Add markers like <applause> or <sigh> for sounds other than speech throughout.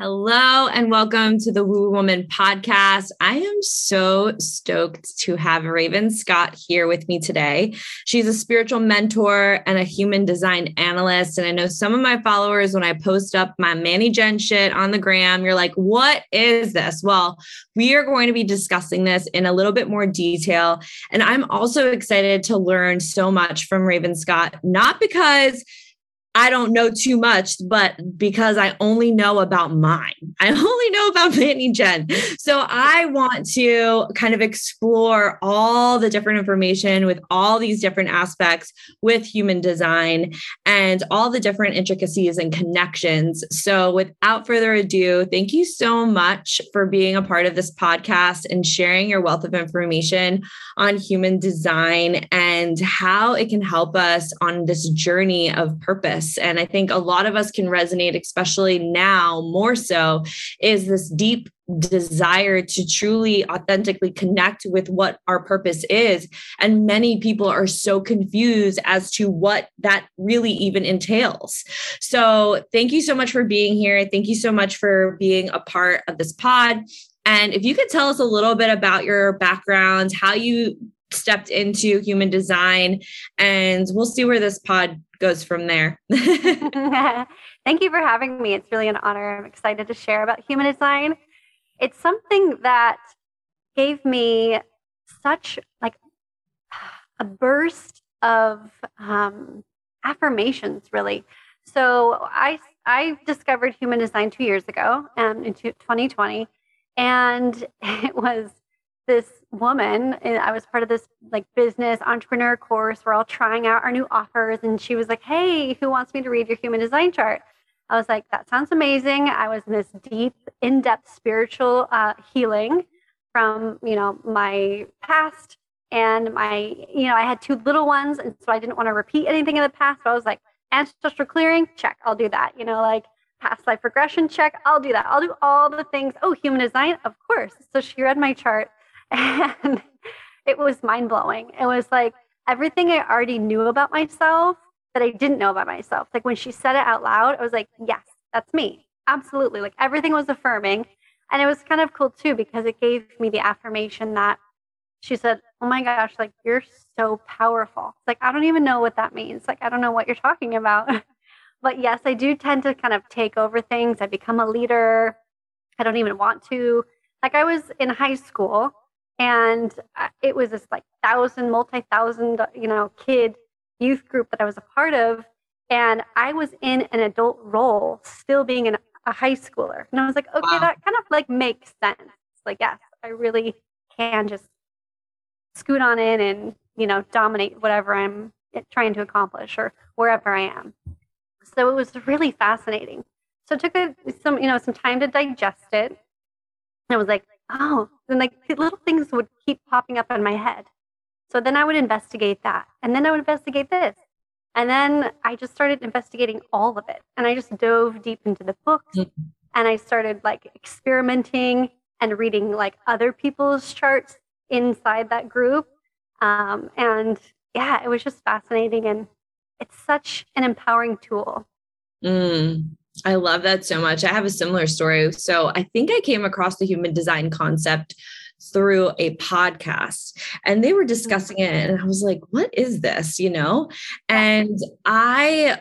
Hello and welcome to the Woo Woman podcast. I am so stoked to have Raven Scott here with me today. She's a spiritual mentor and a human design analyst. And I know some of my followers, when I post up my Manny Jen shit on the gram, you're like, what is this? Well, we are going to be discussing this in a little bit more detail. And I'm also excited to learn so much from Raven Scott, not because I don't know too much, but because I only know about mine, <laughs> I only know about Manny Jen. So I want to kind of explore all the different information with all these different aspects with human design and all the different intricacies and connections. So without further ado, thank you so much for being a part of this podcast and sharing your wealth of information on human design and how it can help us on this journey of purpose and I think a lot of us can resonate, especially now more so, is this deep desire to truly authentically connect with what our purpose is. And many people are so confused as to what that really even entails. So, thank you so much for being here. Thank you so much for being a part of this pod. And if you could tell us a little bit about your background, how you stepped into human design, and we'll see where this pod goes from there. <laughs> <laughs> Thank you for having me. It's really an honor. I'm excited to share about human design. It's something that gave me such like a burst of um, affirmations, really. So I I discovered human design two years ago, um, in 2020, and <laughs> it was this woman and i was part of this like business entrepreneur course. We're all trying out our new offers and she was like hey who wants me to read your human design chart? I was like that sounds amazing. I was in this deep in-depth spiritual uh, healing from you know my past and my you know i had two little ones and so i didn't want to repeat anything in the past so i was like ancestral clearing? Check i'll do that. You know like past life regression? Check i'll do that. I'll do all the things. Oh human design? Of course. So she read my chart <laughs> and it was mind blowing. It was like everything I already knew about myself that I didn't know about myself. Like when she said it out loud, I was like, yes, that's me. Absolutely. Like everything was affirming. And it was kind of cool too because it gave me the affirmation that she said, Oh my gosh, like you're so powerful. Like, I don't even know what that means. Like, I don't know what you're talking about. <laughs> but yes, I do tend to kind of take over things. I become a leader. I don't even want to. Like, I was in high school and uh, it was this like thousand multi-thousand uh, you know kid youth group that i was a part of. And i was in an adult role still being an, a high schooler. And i was like okay wow. that kind of like makes sense. Like yes i really can just scoot on in and you know dominate whatever i'm trying to accomplish or wherever i am. So it was really fascinating. So it took a, some you know some time to digest it. And i was like oh, and like little things would keep popping up in my head. So then I would investigate that. And then I would investigate this. And then I just started investigating all of it. And I just dove deep into the books mm-hmm. and I started like experimenting and reading like other people's charts inside that group. Um, and yeah, it was just fascinating. And it's such an empowering tool. Mm. I love that so much. I have a similar story. So I think I came across the human design concept through a podcast and they were mm-hmm. discussing it and I was like, what is this, you know? And I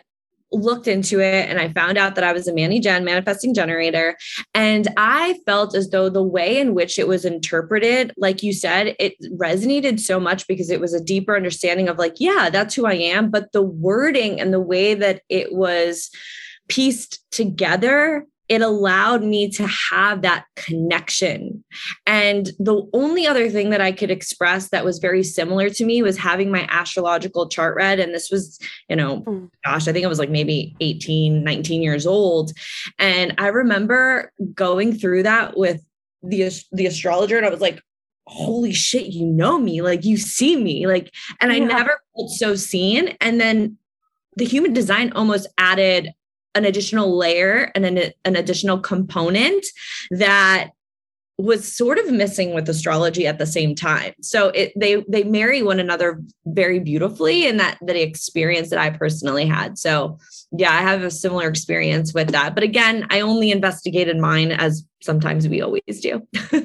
looked into it and I found out that I was a Manny Jen manifesting generator. And I felt as though the way in which it was interpreted, like you said, it resonated so much because it was a deeper understanding of like, yeah, that's who I am. But the wording and the way that it was pieced together it allowed me to have that connection. And the only other thing that I could express that was very similar to me was having my astrological chart read. And this was, you know, mm. gosh, I think I was like maybe 18, 19 years old. And I remember going through that with the, the astrologer, and I was like, holy shit, you know me, like you see me, like, and I never felt so seen. And then the human design almost added an additional layer and an, an additional component that was sort of missing with astrology at the same time. So it they they marry one another very beautifully and that the experience that I personally had. So yeah, I have a similar experience with that. But again, I only investigated mine as sometimes we always do. <laughs>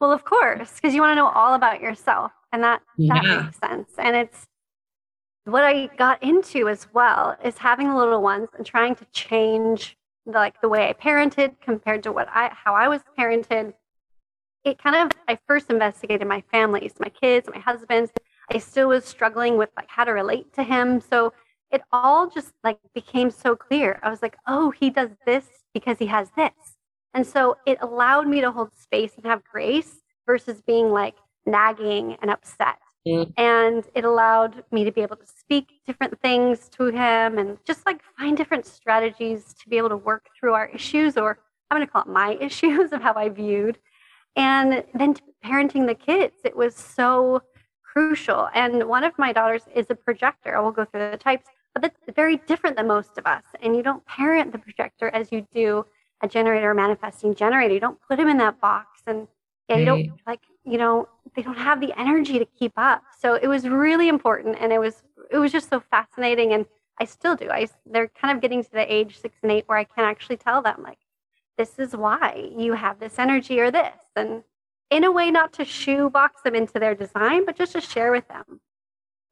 well, of course, because you want to know all about yourself and that that yeah. makes sense. And it's what I got into as well is having the little ones and trying to change the, like the way I parented compared to what I how I was parented. It kind of I first investigated my families, my kids, my husband's. I still was struggling with like how to relate to him. So it all just like became so clear. I was like, oh, he does this because he has this. And so it allowed me to hold space and have grace versus being like nagging and upset. Mm. And it allowed me to be able to speak different things to him and just like find different strategies to be able to work through our issues, or I'm going to call it my <laughs> issues of how I viewed. And then parenting the kids, it was so crucial. And one of my daughters is a projector. I will go through the types, but that's very different than most of us. And you don't parent the projector as you do a generator, a manifesting generator. You don't put him in that box and yeah, you don't like you know they don't have the energy to keep up so it was really important and it was it was just so fascinating and i still do i they're kind of getting to the age six and eight where i can actually tell them like this is why you have this energy or this and in a way not to shoebox them into their design but just to share with them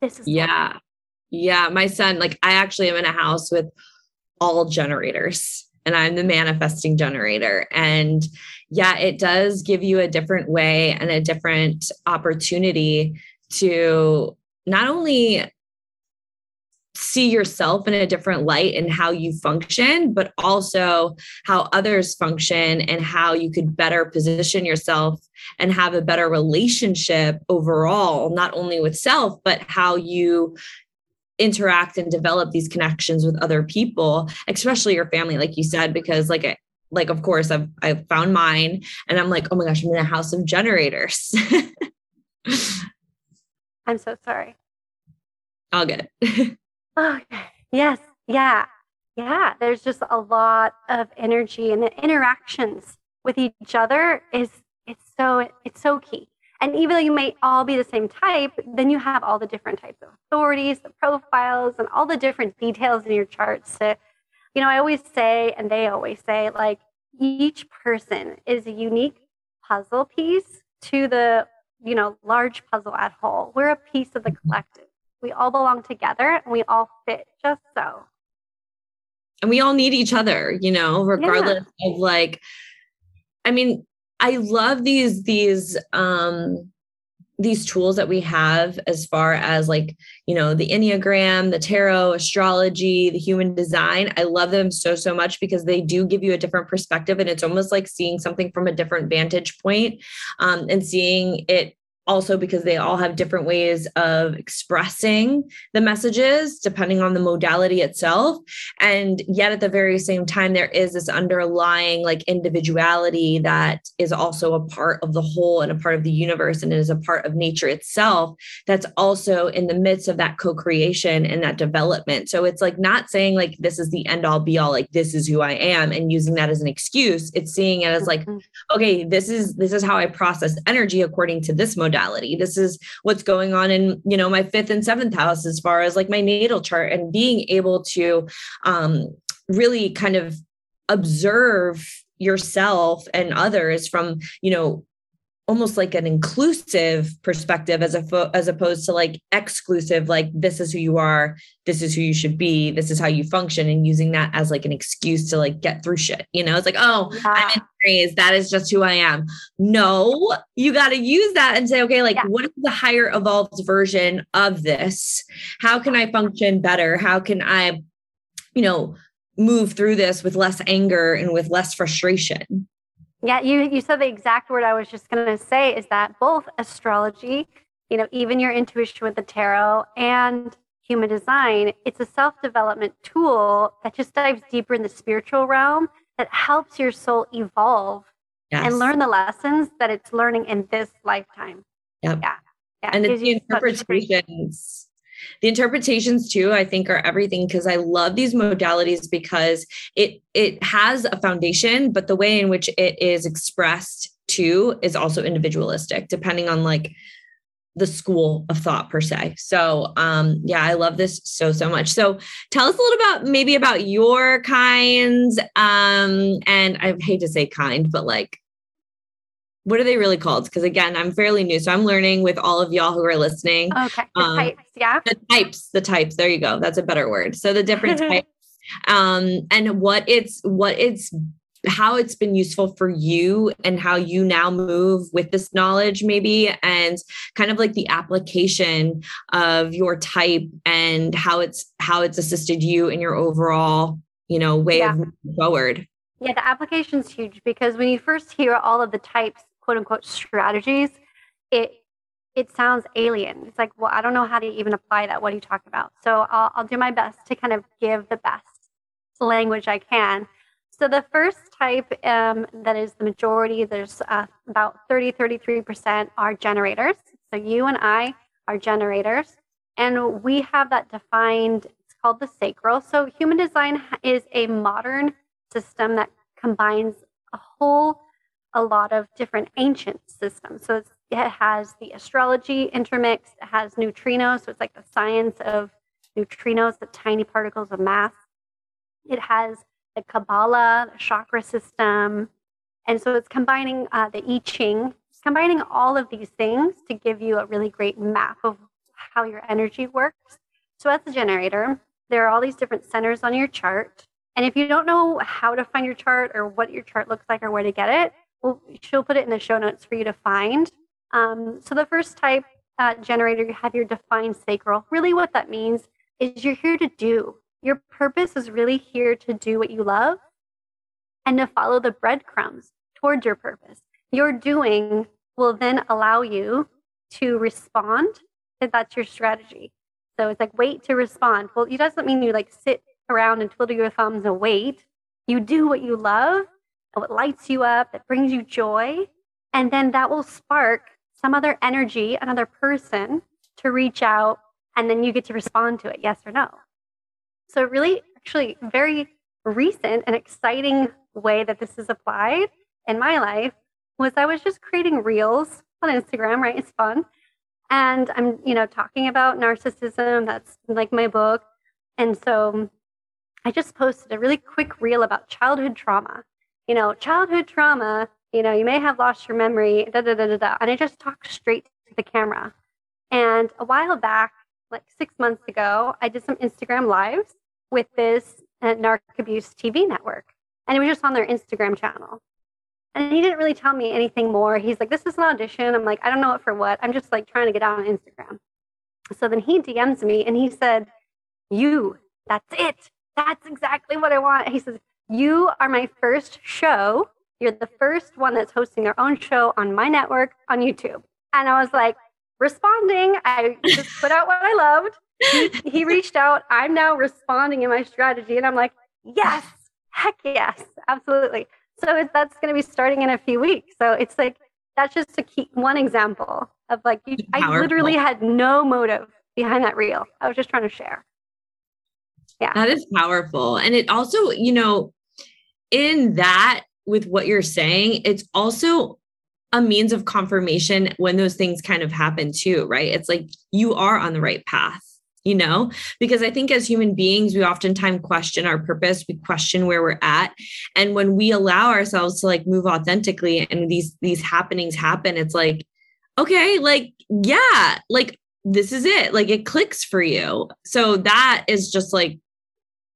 this is yeah why. yeah my son like i actually am in a house with all generators and I'm the manifesting generator. And yeah, it does give you a different way and a different opportunity to not only see yourself in a different light and how you function, but also how others function and how you could better position yourself and have a better relationship overall, not only with self, but how you interact and develop these connections with other people especially your family like you said because like like of course i've i've found mine and i'm like oh my gosh i'm in a house of generators. <laughs> I'm so sorry. All good. <laughs> Oh yes. Yeah. Yeah. There's just a lot of energy and the interactions with each other is it's so it's so key. And even though you may all be the same type, then you have all the different types of authorities, the profiles, and all the different details in your charts. To, you know, I always say, and they always say, like each person is a unique puzzle piece to the, you know, large puzzle at whole. We're a piece of the mm-hmm. collective. We all belong together and we all fit just so. And we all need each other, you know, regardless yeah. of like, I mean, I love these these um these tools that we have as far as like you know the enneagram the tarot astrology the human design i love them so so much because they do give you a different perspective and it's almost like seeing something from a different vantage point um, and seeing it also because they all have different ways of expressing the messages depending on the modality itself. And yet at the very same time there is this underlying like individuality that is also a part of the whole and a part of the universe and is a part of nature itself that's also in the midst of that co-creation and that development. So it's like not saying like this is the end all be all like this is who i am and using that as an excuse. It's seeing it as like mm-hmm. okay this is this is how i process energy according to this modality modality. This is what's going on in, you know, my fifth and seventh house as far as like my natal chart and being able to um, really kind of observe yourself and others from, you know, almost like an inclusive perspective as a as opposed to like exclusive like this is who you are this is who you should be this is how you function and using that as like an excuse to like get through shit you know it's like oh yeah. i'm in Aries that is just who i am no you got to use that and say okay like yeah. what is the higher evolved version of this how can i function better how can i you know move through this with less anger and with less frustration. Yeah, you you said the exact word I was just going to say is that both astrology, you know, even your intuition with the tarot and human design, it's a self-development tool that just dives deeper in the spiritual realm that helps your soul evolve yes. and learn the lessons that it's learning in this lifetime. Yep. Yeah. yeah. And it's the interpretations the interpretations too i think are everything because i love these modalities because it it has a foundation but the way in which it is expressed too is also individualistic depending on like the school of thought per se. So um yeah i love this so so much. So tell us a little about maybe about your kinds um and i hate to say kind but like what are they really called? Because again, I'm fairly new, so I'm learning with all of y'all who are listening. Okay, the um, types, yeah. The types, the types. There you go. That's a better word. So the different <laughs> types, um, and what it's what it's how it's been useful for you and how you now move with this knowledge maybe and kind of like the application of your type and how it's how it's assisted you in your overall you know way yeah. of moving forward yeah the application is huge because when you first hear all of the types quote unquote strategies, it it sounds alien. It's like, well, I don't know how to even apply that. What are you talking about? So I'll, I'll do my best to kind of give the best language I can. So the first type um, that is the majority, there's uh, about 30, 33% are generators. So you and I are generators. And we have that defined, it's called the sacral. So human design is a modern system that combines a whole a lot of different ancient systems. So it has the astrology intermixed, it has neutrinos, so it's like the science of neutrinos, the tiny particles of mass. It has the Kabbalah, the chakra system. And so it's combining uh, the I Ching, it's combining all of these things to give you a really great map of how your energy works. So as a generator, there are all these different centers on your chart. And if you don't know how to find your chart or what your chart looks like or where to get it, well, she'll put it in the show notes for you to find. Um, so the first type uh, generator, you have your defined sacral. Really, what that means is you're here to do. Your purpose is really here to do what you love and to follow the breadcrumbs towards your purpose. Your doing will then allow you to respond if that's your strategy. So it's like wait to respond. Well, it doesn't mean you like sit around and twiddle your thumbs and wait. You do what you love what lights you up, that brings you joy. And then that will spark some other energy, another person to reach out, and then you get to respond to it, yes or no. So, really, actually, very recent and exciting way that this is applied in my life was I was just creating reels on Instagram, right? It's fun. And I'm, you know, talking about narcissism. That's like my book. And so I just posted a really quick reel about childhood trauma you know, childhood trauma, you know, you may have lost your memory, da da da da da. And I just talked straight to the camera. And a while back, like six months ago, I did some Instagram lives with this uh, narc abuse TV network. And it was just on their Instagram channel. And he didn't really tell me anything more. He's like, this is an audition. I'm like, I don't know it for what. I'm just like trying to get out on Instagram. So then he DMs me and he said, You, that's it. That's exactly what I want. He says, you are my first show. You're the first one that's hosting their own show on my network on YouTube. And I was like, responding. I just put out what I loved. He, he reached out. I'm now responding in my strategy. And I'm like, yes, heck yes, absolutely. So it, that's going to be starting in a few weeks. So it's like, that's just a key, one example of like, you, I literally had no motive behind that reel. I was just trying to share. Yeah. That is powerful. And it also, you know, in that, with what you're saying, it's also a means of confirmation when those things kind of happen too, right? It's like you are on the right path, you know? Because I think as human beings, we oftentimes question our purpose, we question where we're at. And when we allow ourselves to like move authentically and these these happenings happen, it's like, okay, like, yeah, like this is it. Like it clicks for you. So that is just like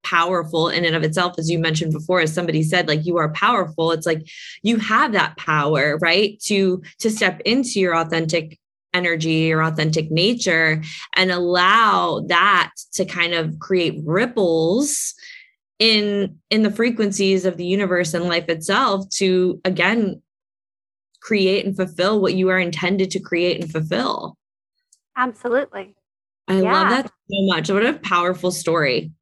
powerful in and of itself as you mentioned before as somebody said like you are powerful it's like you have that power right to to step into your authentic energy your authentic nature and allow that to kind of create ripples in in the frequencies of the universe and life itself to again create and fulfill what you are intended to create and fulfill. Absolutely. I yeah. love that so much. What a powerful story.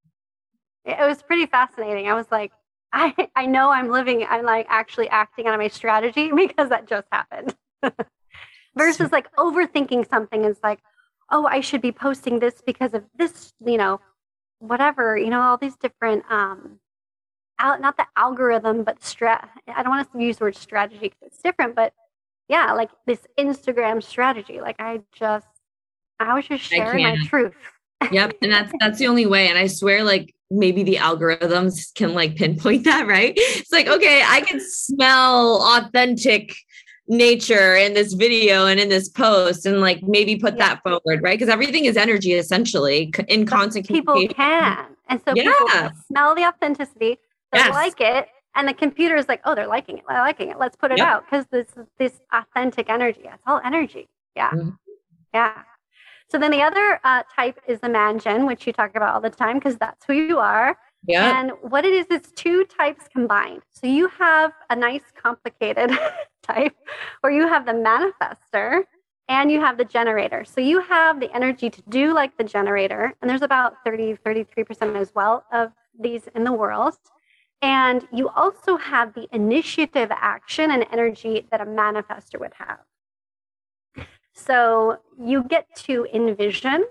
It was pretty fascinating. I was like, <laughs> I, I know I'm living, I'm like actually acting on my strategy <laughs> because that just happened. <laughs> Versus like overthinking something is like, oh, I should be posting this because of this, you know, whatever, you know, all these different um out not the algorithm, but strat I don't want to use the word strategy because it's different, but yeah, like this Instagram strategy. Like I just I was just sharing my truth. yep. And that's that's the only way. And I swear, like maybe the algorithms can like pinpoint that, right? It's like, okay, I can smell authentic nature in this video and in this post and like maybe put yeah. that forward, right? Because everything is energy essentially in constant people can. And so yeah. people smell the authenticity, they yes. like it, and the computer is like, oh, they're liking it, they're liking it. Let's put it yep. out because this this authentic energy. It's all energy. Yeah. Mm-hmm. Yeah. So then the other uh, type is the man gen, which you talk about all the time because that's who you are. Yeah. And what it is, it's two types combined. So you have a nice complicated <laughs> type where you have the manifester and you have the generator. So you have the energy to do like the generator, and there's about 30, 33% as well of these in the world. And you also have the initiative action and energy that a manifester would have. So you get to envision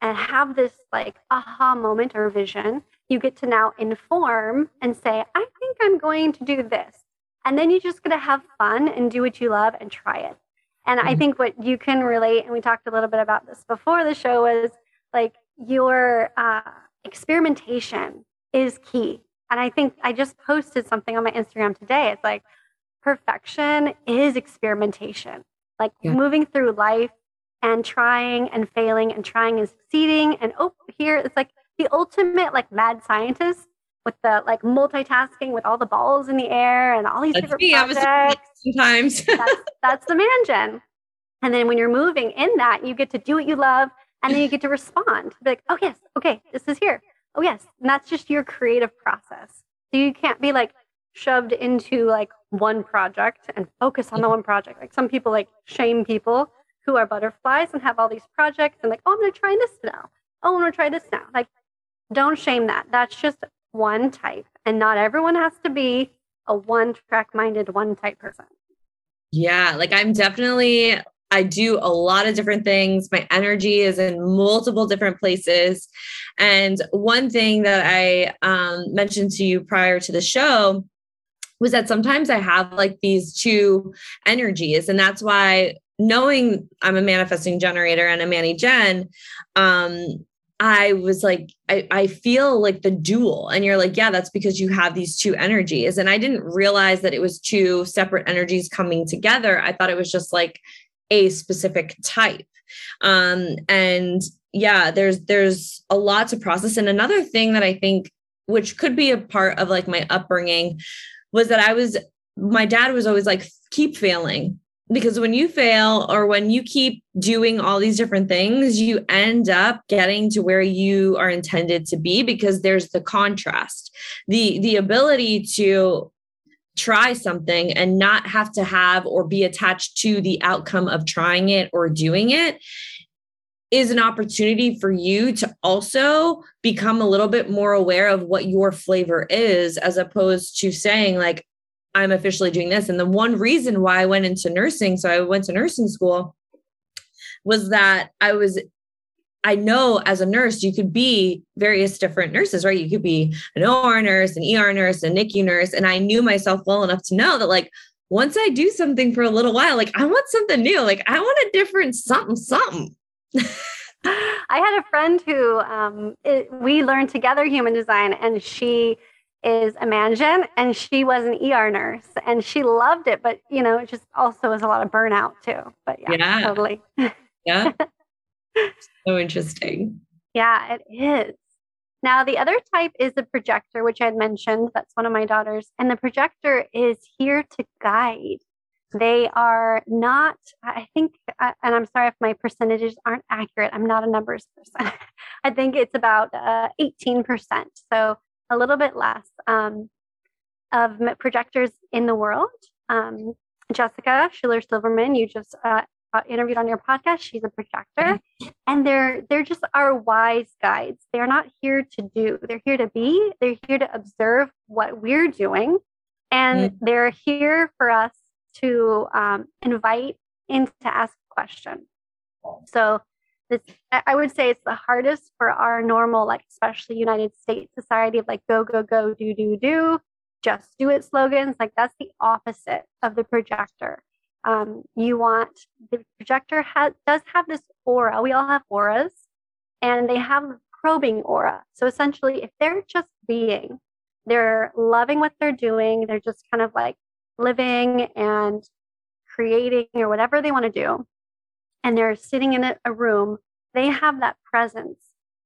and have this like aha moment or vision. You get to now inform and say, I think I'm going to do this. And then you're just going to have fun and do what you love and try it. And mm-hmm. I think what you can relate, and we talked a little bit about this before the show, was like your uh, experimentation is key. And I think I just posted something on my Instagram today. It's like perfection is experimentation like yeah. moving through life and trying and failing and trying and succeeding. And oh, here it's like the ultimate like mad scientist with the like multitasking with all the balls in the air and all these that's different me. projects. Sometimes that's, <laughs> that's the man gen. And then when you're moving in that, you get to do what you love and then you get to respond. Be like, oh yes, okay, this is here. Oh yes. And that's just your creative process. So you can't be like shoved into like one project and focus on the one project. Like some people like shame people who are butterflies and have all these projects and like, oh, I'm going to try this now. Oh, I'm going to try this now. Like, don't shame that. That's just one type. And not everyone has to be a one track minded, one type person. Yeah. Like, I'm definitely, I do a lot of different things. My energy is in multiple different places. And one thing that I um, mentioned to you prior to the show was that sometimes I have like these two energies. And that's why knowing I'm a manifesting generator and a Manny Gen, um, I was like, I, I feel like the dual. And you're like, yeah, that's because you have these two energies. And I didn't realize that it was two separate energies coming together. I thought it was just like a specific type. Um, and yeah, there's there's a lot to process. And another thing that I think, which could be a part of like my upbringing, was that I was, my dad was always like, keep failing. Because when you fail or when you keep doing all these different things, you end up getting to where you are intended to be because there's the contrast. The the ability to try something and not have to have or be attached to the outcome of trying it or doing it is an opportunity for you to also become a little bit more aware of what your flavor is, as opposed to saying, like, I'm officially doing this. And the one reason why I went into nursing, so I went to nursing school, was that I was I know as a nurse, you could be various different nurses, right? You could be an OR nurse, an ER nurse, a NICU nurse. And I knew myself well enough to know that, like, once I do something for a little while, like, I want something new. Like, I want a different something, something. <laughs> I had a friend who um, it, we learned together human design, and she is a mangen, and she was an ER nurse, and she loved it. But you know, it just also was a lot of burnout too. But yeah, yeah. totally. yeah. <laughs> so interesting. Yeah, it is. Now, the other type is the projector, which I had mentioned. That's one of my daughters. And the projector is here to guide. They are not, I think, uh, and I'm sorry if my percentages aren't accurate. I'm not a numbers person. <laughs> I think it's about uh, 18%. So a little bit less um, of projectors in the world. Um, Jessica Schiller Silverman, you just uh, uh, interviewed on your podcast. She's a projector, and they're they're just our wise guides. They're not here to do. They're here to be. They're here to observe what we're doing, and mm. they're here for us to um, invite in to ask questions. So this I would say it's the hardest for our normal, like especially United States society of like go, go, go, do, do, do, just do it slogans. Like that's the opposite of the projector. Um, you want the projector has does have this aura. We all have auras, and they have probing aura. So essentially, if they're just being, they're loving what they're doing, they're just kind of like living and creating or whatever they want to do and they're sitting in a, a room, they have that presence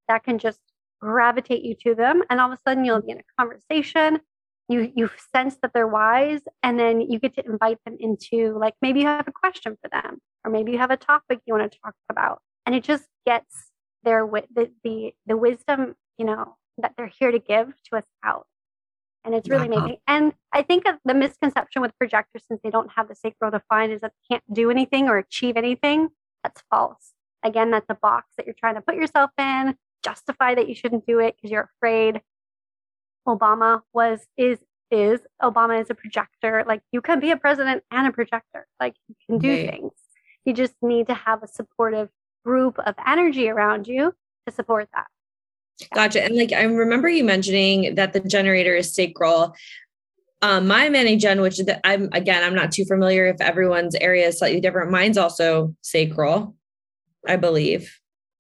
that can just gravitate you to them. And all of a sudden you'll be in a conversation. You you sense that they're wise, and then you get to invite them into like maybe you have a question for them, or maybe you have a topic you want to talk about, and it just gets their the the, the wisdom you know that they're here to give to us out and it's really uh-huh. amazing. And I think of the misconception with projectors, since they don't have the sacral defined, is that they can't do anything or achieve anything. That's false. Again, that's a box that you're trying to put yourself in, justify that you shouldn't do it because you're afraid. Obama was, is, is, Obama is a projector. Like you can be a president and a projector. Like you can do things. You just need to have a supportive group of energy around you to support that. Gotcha. And like I remember you mentioning that the generator is sacral. Um, my ManiGen, which the, I'm again, I'm not too familiar if everyone's area is slightly different. Mine's also sacral, I believe.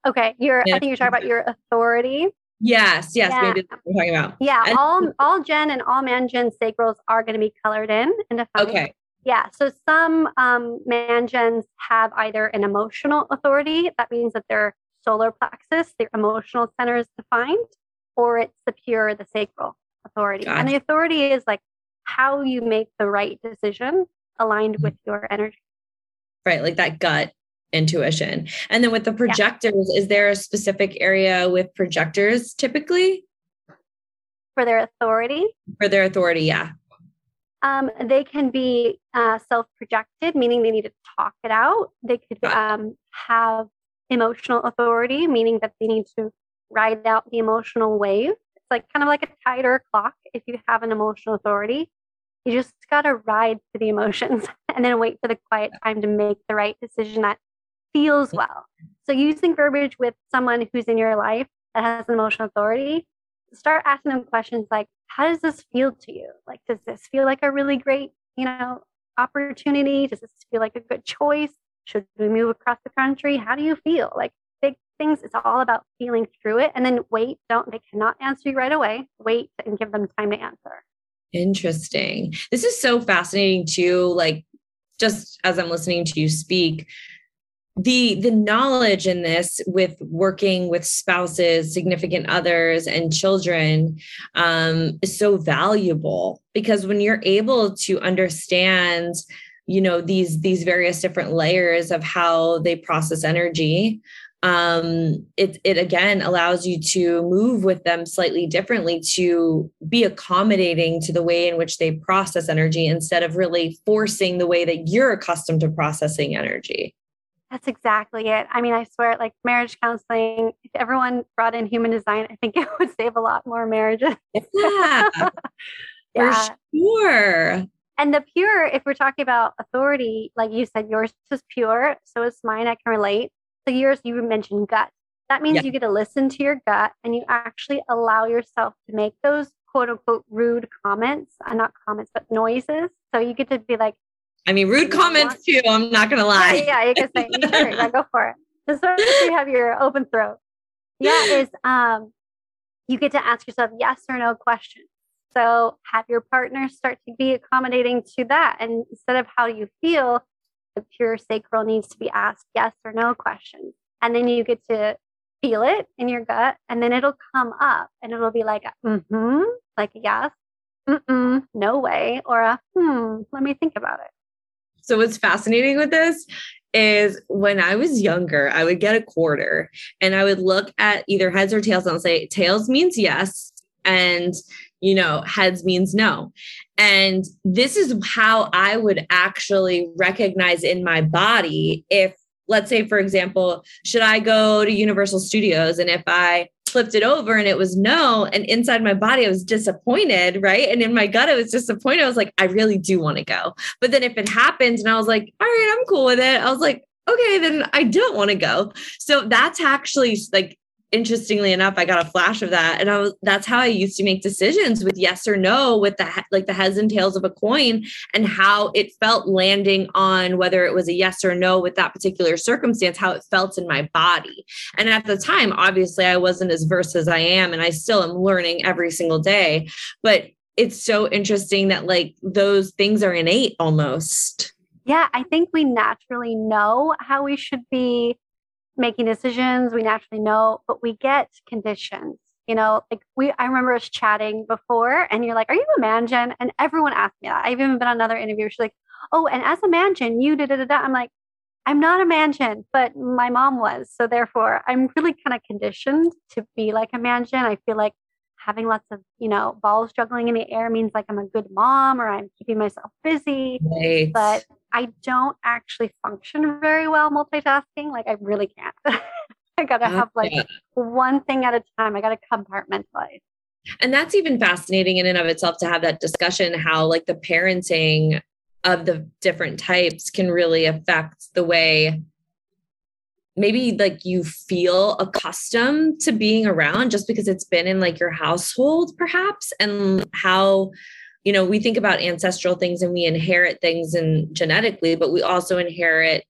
Okay, you're. Yeah. I think you're talking about your authority. Yes, yes, yeah. maybe we're talking about. Yeah, and, all all Gen and all ManGen sacrals are going to be colored in and defined. Okay. Yeah, so some um, ManGens have either an emotional authority. That means that their solar plexus, their emotional center is defined, or it's the pure, the sacral authority. And the authority is like how you make the right decision aligned with your energy. Right, like that gut intuition. And then with the projectors, yeah. is there a specific area with projectors typically? For their authority? For their authority, yeah. Um, they can be uh, self projected, meaning they need to talk it out. They could um, have emotional authority, meaning that they need to ride out the emotional wave. It's like kind of like a tide or a clock if you have an emotional authority. You just got to ride to the emotions <laughs> and then wait for the quiet time to make the right decision that feels well. So, using verbiage with someone who's in your life that has an emotional authority, start asking them questions like, How does this feel to you? Like, does this feel like a really great, you know, opportunity? Does this feel like a good choice? Should we move across the country? How do you feel? Like, big things, it's all about feeling through it. And then wait, don't, they cannot answer you right away. Wait and give them time to answer. Interesting. This is so fascinating too. Like, just as I'm listening to you speak, the the knowledge in this with working with spouses significant others and children um, is so valuable because when you're able to understand you know these these various different layers of how they process energy um, it it again allows you to move with them slightly differently to be accommodating to the way in which they process energy instead of really forcing the way that you're accustomed to processing energy. That's exactly it. I mean, I swear, like marriage counseling, if everyone brought in human design, I think <laughs> it would save a lot more marriages. Yeah, <laughs> yeah. for sure. And the pure, if we're talking about authority, like you said, yours is pure, so is mine. I can relate. So yours, you mentioned gut. That means you get to listen to your gut and you actually allow yourself to make those quote unquote rude comments, uh, not comments, but noises. So you get to be like, I mean, rude comments too. I'm not gonna lie. Yeah, yeah you can say, sure, yeah, go for it. Just so you have your open throat. Yeah, is um, you get to ask yourself yes or no questions. So have your partner start to be accommodating to that, and instead of how you feel, the pure sacral needs to be asked yes or no questions. And then you get to feel it in your gut, and then it'll come up and it'll be like, mm hmm, like yes, mm hmm, no way, or a hmm, let me think about it. So, what's fascinating with this is when I was younger, I would get a quarter and I would look at either heads or tails and I'll say, tails means yes, and you know heads means no. And this is how i would actually recognize in my body if let's say for example should i go to universal studios and if i flipped it over and it was no and inside my body i was disappointed right? And in my gut i was disappointed. I was like i really do want to go. But then if it happens and i was like all right i'm cool with it i was like okay then i don't want to go. So that's actually like interestingly enough, I got a flash of that. And I was, that's how I used to make decisions with yes or no, with the, like the heads and tails of a coin and how it felt landing on whether it was a yes or no with that particular circumstance, how it felt in my body. And at the time, obviously I wasn't as versed as I am. And I still am learning every single day, but it's so interesting that like those things are innate almost. Yeah, I think we naturally know how we should be making decisions. We naturally know, but we get conditions. You know, like we, I remember us chatting before, and you're like, "Are you a man gen?" And everyone asked me that. I've even been on another interview. She's like, "Oh, and as a man gen, you da da da da." I'm like, I'm not a man gen, but my mom was. So therefore, I'm really kind of conditioned to be like a man gen. I feel like having lots of, you know, balls juggling in the air means like I'm a good mom or I'm keeping myself busy. Right. But I don't actually function very well multitasking. Like I really can't. <laughs> I gotta have like one thing at a time. I gotta compartmentalize. And that's even fascinating in and of itself to have that discussion how like the parenting of the different types can really affect the way maybe like you feel accustomed to being around just because it's been in like your household perhaps and how you know, we think about ancestral things and we inherit things and genetically, but we also inherit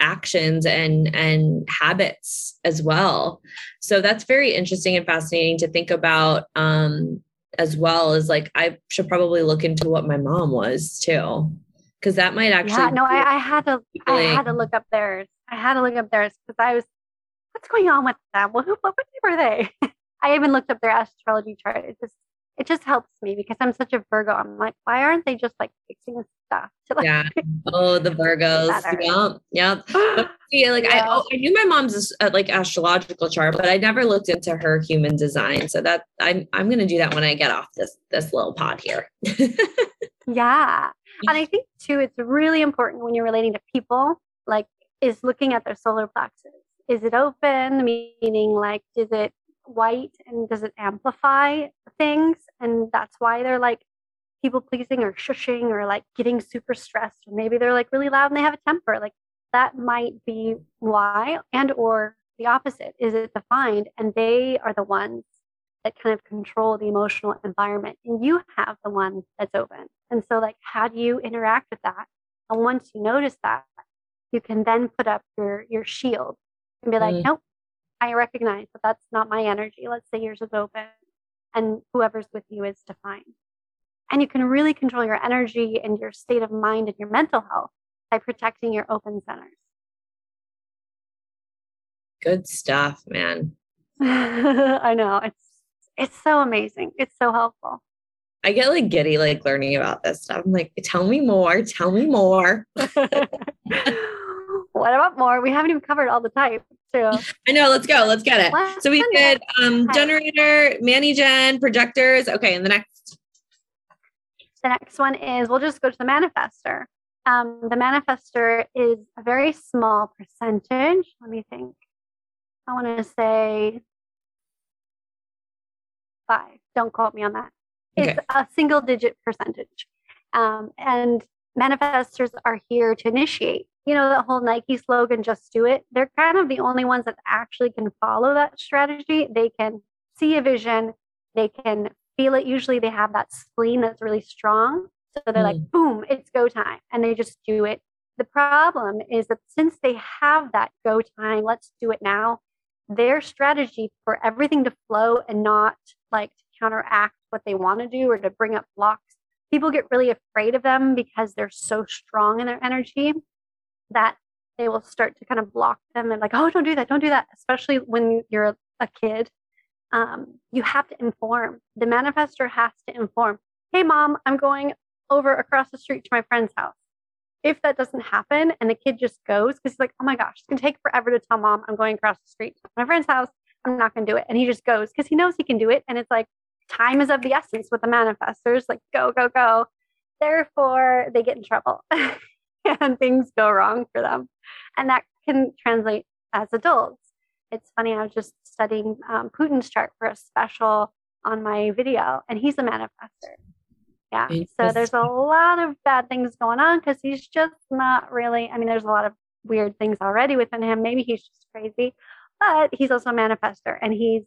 actions and and habits as well. So that's very interesting and fascinating to think about um as well as like I should probably look into what my mom was too. Cause that might actually Yeah, no, I, I had to I had to look up theirs. I had to look up theirs because I was what's going on with them? Well who what, what were they? <laughs> I even looked up their astrology chart. It just it just helps me because I'm such a Virgo. I'm like, why aren't they just like fixing stuff? To, like, yeah. <laughs> Oh, the Virgos. yeah. Yeah. <gasps> But, yeah. Like yeah. I, oh, I knew my mom's uh, like astrological chart, but I never looked into her human design. So that I'm I'm gonna do that when I get off this this little pod here. <laughs> yeah. And I think too, it's really important when you're relating to people, like is looking at their solar plexus. Is it open? Meaning like, is it white and does it amplify things? And that's why they're like people pleasing or shushing or like getting super stressed. Or maybe they're like really loud and they have a temper. Like that might be why, and or the opposite. Is it defined? And they are the ones that kind of control the emotional environment. And you have the one that's open. And so, like, how do you interact with that? And once you notice that, you can then put up your your shield and be like, mm. nope, I recognize that that's not my energy. Let's say yours is open and whoever's with you is defined. And you can really control your energy and your state of mind and your mental health by protecting your open centers. Good stuff, man. <laughs> I know. It's it's so amazing. It's so helpful. I get like giddy like learning about this stuff. I'm like, tell me more, tell me more. <laughs> what about more? We haven't even covered all the types I know. Let's go. Let's get it. Let's so we did um, generator, Manny-Gen, projectors. Okay, and the next. The next one is we'll just go to the manifester. Um, the manifester is a very small percentage. Let me think. I want to say five. Don't quote me on that. It's a single digit percentage. Um, and manifestors are here to initiate you know, the whole Nike slogan, just do it. They're kind of the only ones that actually can follow that strategy. They can see a vision, they can feel it. Usually they have that spleen that's really strong. So they're mm. like, boom, it's go time. And they just do it. The problem is that since they have that go time, let's do it now, their strategy for everything to flow and not like to counteract what they want to do or to bring up blocks, people get really afraid of them because they're so strong in their energy that they will start to kind of block them and like, oh, don't do that, don't do that. Especially when you're a kid, um, you have to inform. The manifester has to inform. Hey, mom, I'm going over across the street to my friend's house. If that doesn't happen and the kid just goes because he's like, oh my gosh, it's gonna take forever to tell mom I'm going across the street to my friend's house. I'm not gonna do it, and he just goes because he knows he can do it. And it's like time is of the essence with the manifestors, like go, go, go. Therefore, they get in trouble <laughs> and things go wrong for them. And that can translate as adults. It's funny, I was just studying um, Putin's chart for a special on my video, and he's a manifester. Yeah. So there's a lot of bad things going on because he's just not really, I mean, there's a lot of weird things already within him. Maybe he's just crazy, but he's also a manifester and he's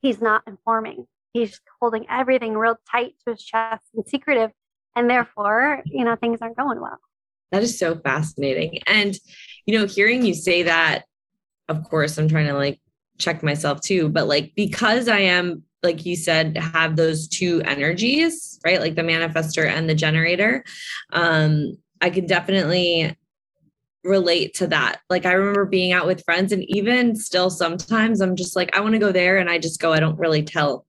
he's not informing. He's holding everything real tight to his chest and secretive. And therefore, you know, things aren't going well. That is so fascinating. And, you know, hearing you say that, of course, I'm trying to like check myself too, but like because I am, like you said, have those two energies, right? Like the manifester and the generator. Um, I can definitely relate to that. Like I remember being out with friends and even still sometimes I'm just like I want to go there and I just go I don't really tell,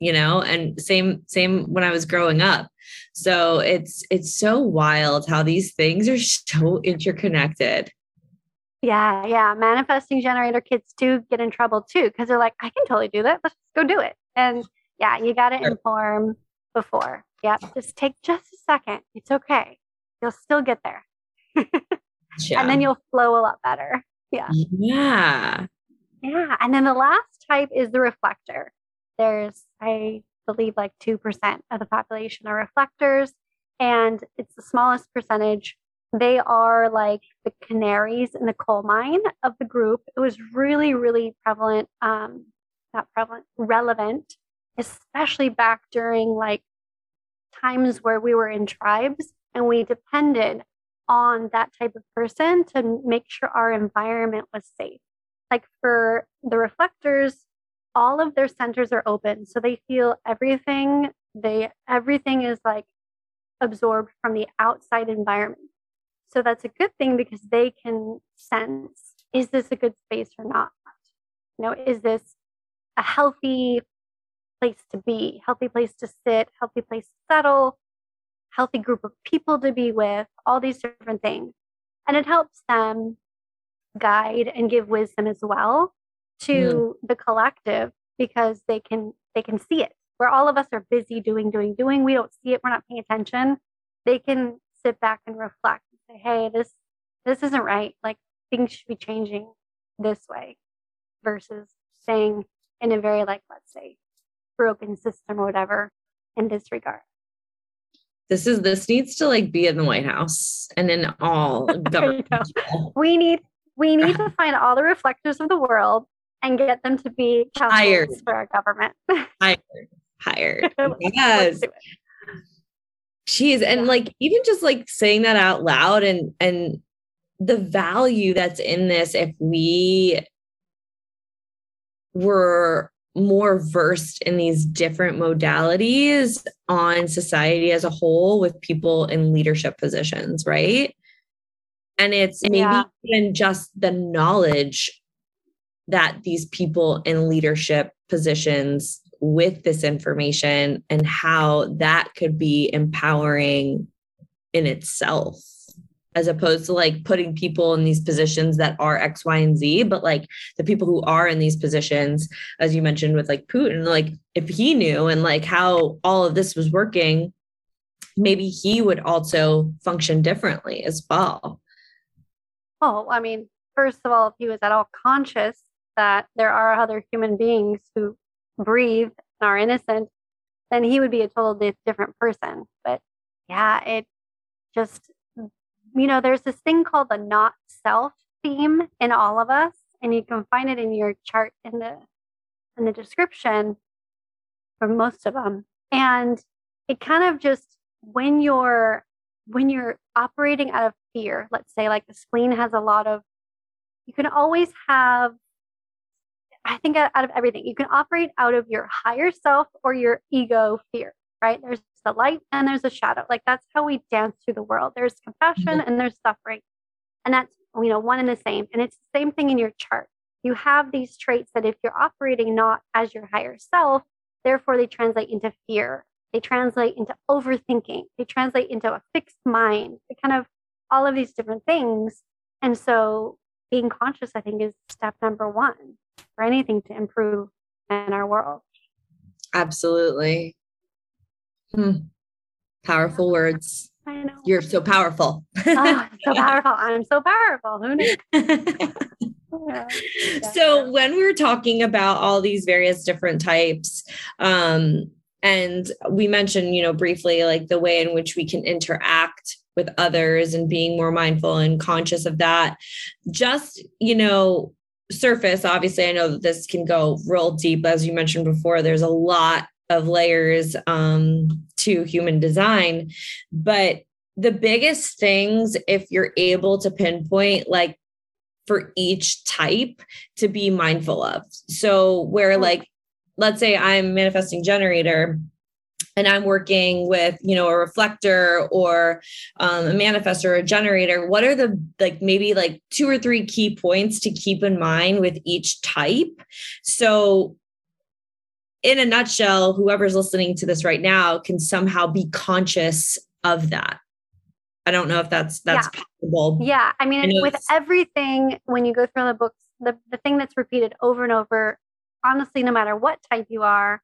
you know? And same same when I was growing up. So it's it's so wild how these things are so interconnected. Yeah, yeah. Manifesting generator kids do get in trouble too because they're like, I can totally do that. Let's just go do it. And yeah, you got to sure. inform before. Yeah, just take just a second. It's okay. You'll still get there. yeah. <laughs> and then you'll flow a lot better. Yeah. Yeah. Yeah. And then the last type is the reflector. There's, I believe, like 2% of the population are reflectors, and it's the smallest percentage. They are like the canaries in the coal mine of the group. It was really, really prevalent, um, not prevalent, relevant, especially back during like times where we were in tribes and we depended on that type of person to make sure our environment was safe. Like for the reflectors, all of their centers are open. So they feel everything, they everything is like absorbed from the outside environment. So that's a good thing because they can sense is this a good space or not? You know, is this a healthy place to be, healthy place to sit, healthy place to settle, healthy group of people to be with, all these different things. And it helps them guide and give wisdom as well to mm. the collective because they can they can see it. Where all of us are busy doing, doing, doing, we don't see it, we're not paying attention. They can sit back and reflect and say, hey, this this isn't right. Like things should be changing this way versus saying in a very like, let's say, broken system or whatever in this regard this is this needs to like be in the White House and in all <laughs> government. we need we need to find all the reflectors of the world and get them to be hired for our government. <laughs> hired, hired. <laughs> Yes. Jeez, and yeah. like even just like saying that out loud and and the value that's in this if we were more versed in these different modalities on society as a whole with people in leadership positions, right? And it's maybe yeah. even just the knowledge that these people in leadership positions with this information and how that could be empowering in itself as opposed to like putting people in these positions that are X, Y, and Z. But like the people who are in these positions, as you mentioned with like Putin, like if he knew and like how all of this was working, maybe he would also function differently as well. Oh, I mean, first of all, if he was at all conscious that there are other human beings who breathe and are innocent, then he would be a totally different person. But yeah, it just you know, there's this thing called the not self theme in all of us, and you can find it in your chart in the in the description for most of them. And it kind of just when you're when you're operating out of fear, let's say like the spleen has a lot of you can always have I think out of everything, you can operate out of your higher self or your ego fear, right? There's the light and there's a shadow. Like that's how we dance through the world. There's compassion mm-hmm. and there's suffering. And that's, you know, one and the same. And it's the same thing in your chart. You have these traits that if you're operating not as your higher self, therefore they translate into fear. They translate into overthinking. They translate into a fixed mind. They kind of all of these different things. And so being conscious, I think, is step number one for anything to improve in our world. Absolutely. Hmm. Powerful words. I know. You're so powerful. oh, <laughs> so powerful. I'm so powerful. Who knew? <laughs> yeah. So when we're talking about all these various different types, um, and we mentioned, you know, briefly like the way in which we can interact with others and being more mindful and conscious of that. Just, you know, surface, obviously, I know that this can go real deep. As you mentioned before, there's a lot of layers um, to human design. But the biggest things, if you're able to pinpoint, like for each type to be mindful of. So, where like, let's say I'm manifesting generator and I'm working with, you know, a reflector or um, a manifestor or a generator, what are the like maybe like two or three key points to keep in mind with each type? So, in a nutshell, whoever's listening to this right now can somehow be conscious of that. I don't know if that's that's yeah. possible. Yeah, I mean, I with everything, when you go through the books, the the thing that's repeated over and over, honestly, no matter what type you are,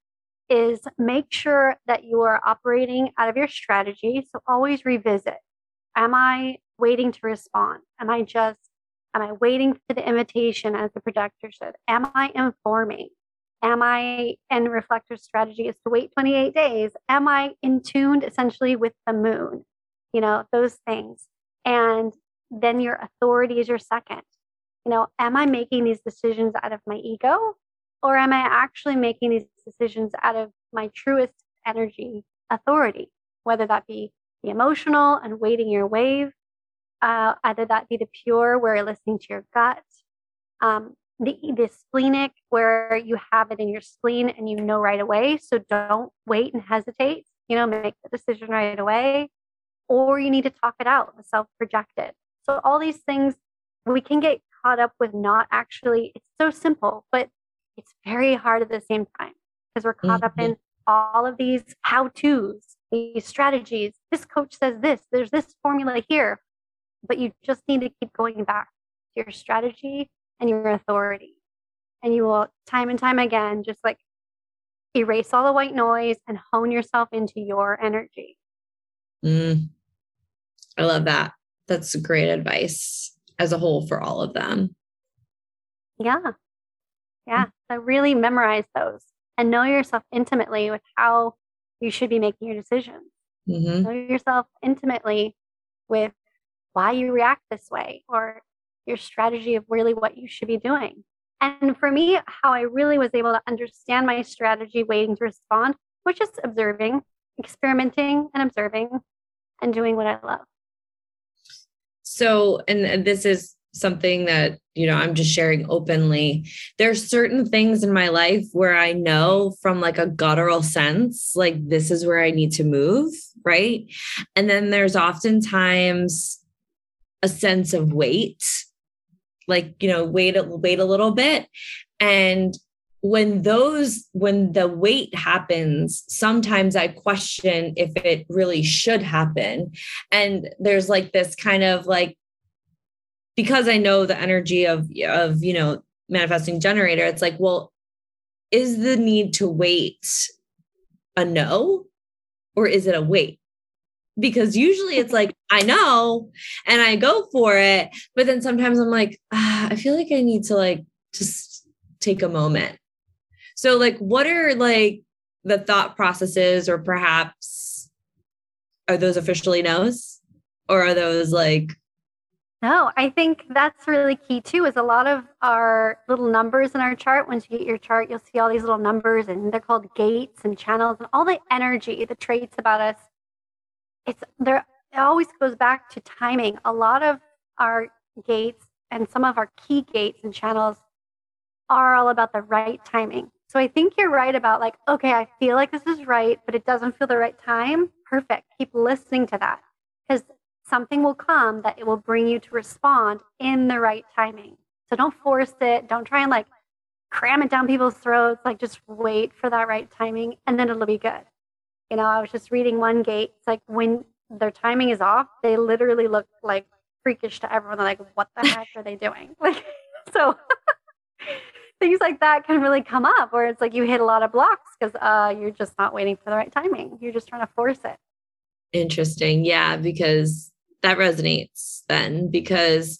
is make sure that you are operating out of your strategy. So always revisit. Am I waiting to respond? Am I just, am I waiting for the invitation as the projector said? Am I informing? Am I, and reflector strategy is to wait 28 days. Am I in tuned essentially with the moon? You know, those things. And then your authority is your second. You know, am I making these decisions out of my ego or am I actually making these decisions out of my truest energy authority, whether that be the emotional and waiting your wave, uh, either that be the pure where you're listening to your gut, um, the, the splenic where you have it in your spleen and you know right away. So don't wait and hesitate, you know, make the decision right away, or you need to talk it out, the self projected. So all these things we can get caught up with not actually, it's so simple, but it's very hard at the same time because we're caught mm-hmm. up in all of these how to's, these strategies. This coach says this, there's this formula here, but you just need to keep going back to your strategy and your authority. And you will, time and time again, just like erase all the white noise and hone yourself into your energy. Mm. I love that. That's great advice as a whole for all of them. Yeah. Yeah. So really memorize those and know yourself intimately with how you should be making your decisions. Mm-hmm. Know yourself intimately with why you react this way or your strategy of really what you should be doing. And for me, how I really was able to understand my strategy waiting to respond was just observing, experimenting and observing and doing what I love. So, and this is something that you know i'm just sharing openly. There's certain things in my life where i know from like a guttural sense like this is where i need to move right? And then there's oftentimes a sense of wait like you know wait wait a little bit. And when those when the wait happens sometimes i question if it really should happen. And there's like this kind of like because I know the energy of of you know manifesting generator, it's like, well, is the need to wait a no or is it a wait? Because usually it's like, I know and I go for it. But then sometimes I'm like, ah, I feel like I need to like just take a moment. So, like, what are like the thought processes, or perhaps are those officially no's? Or are those like no, I think that's really key too. Is a lot of our little numbers in our chart. Once you get your chart, you'll see all these little numbers, and they're called gates and channels, and all the energy, the traits about us. It's there. It always goes back to timing. A lot of our gates and some of our key gates and channels are all about the right timing. So I think you're right about like, okay, I feel like this is right, but it doesn't feel the right time. Perfect. Keep listening to that because something will come that it will bring you to respond in the right timing. So don't force it. Don't try and like cram it down people's throats. Like just wait for that right timing and then it'll be good. You know, I was just reading one gate. It's like when their timing is off, they literally look like freakish to everyone. They're like, what the heck are they doing? <laughs> Like, so <laughs> things like that can really come up where it's like you hit a lot of blocks because uh, you're just not waiting for the right timing. You're just trying to force it. Interesting. Yeah, because that resonates then because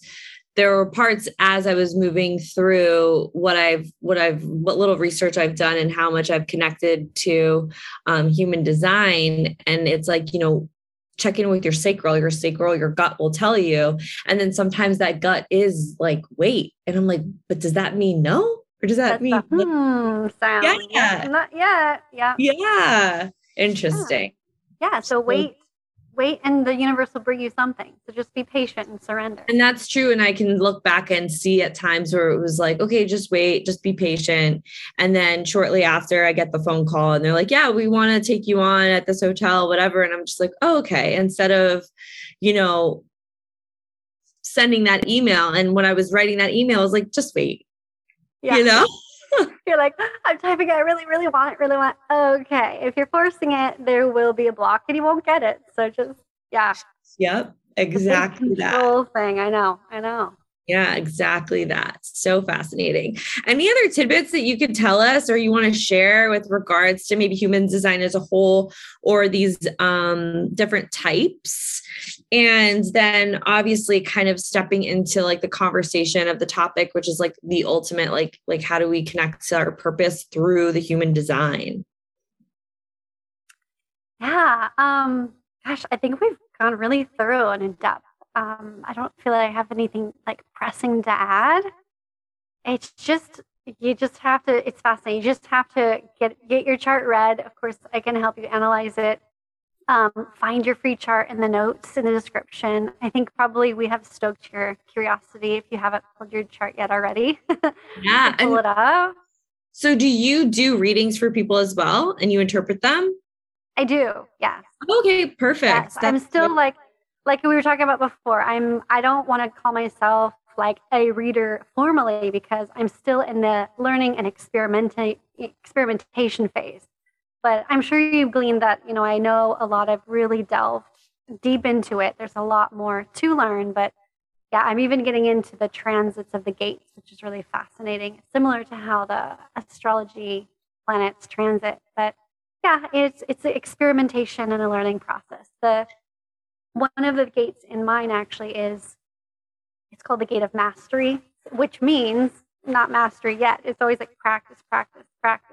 there were parts as I was moving through what I've what I've what little research I've done and how much I've connected to um, human design, and it's like you know check in with your sacral your sacral your gut will tell you. And then sometimes that gut is like wait. And i'm like but does that mean no? Or does that That's mean the, hmm sound yeah not yet. Yeah yeah. Interesting. Yeah, yeah. so wait wait and the universe will bring you something. So just be patient and surrender. And that's true and i can look back and see at times where it was like okay just wait just be patient. And then shortly after i get the phone call and they're like yeah we want to take you on at this hotel whatever. And i'm just like oh, okay. Instead of you know sending that email and when i was writing that email i was like just wait. Yeah. you know <laughs> you're like, I'm typing, I really, really want it, really want. Okay. If you're forcing it, there will be a block and you won't get it. So just, yeah. Yep. Exactly that. Whole thing. I know. I know. Yeah, exactly that. So fascinating. Any other tidbits that you could tell us or you want to share with regards to maybe human design as a whole or these um, different types? And then obviously kind of stepping into like the conversation of the topic, which is like the ultimate, like, like how do we connect to our purpose through the human design? Yeah. Um, gosh, I think we've gone really thorough and in depth um, I don't feel like I have anything like pressing to add. It's just you just have to. It's fascinating. You just have to get get your chart read. Of course, I can help you analyze it. Um, find your free chart in the notes in the description. I think probably we have stoked your curiosity if you haven't pulled your chart yet already. <laughs> Yeah, pull it up. So, do you do readings for people as well, and you interpret them? I do. Yes. Okay, perfect. Yes, I'm still like like we were talking about before, I'm I don't want to call myself like a reader formally because I'm still in the learning and experimenting experimentation phase. But I'm sure you've gleaned that, you know, I know a lot of really delved deep into it. There's a lot more to learn, but yeah, I'm even getting into the transits of the gates, which is really fascinating. Similar to how the astrology planets transit, but yeah, it's it's an experimentation and a learning process. The one of the gates in mine actually is it's called the gate of mastery, which means not mastery yet. It's always like practice, practice, practice.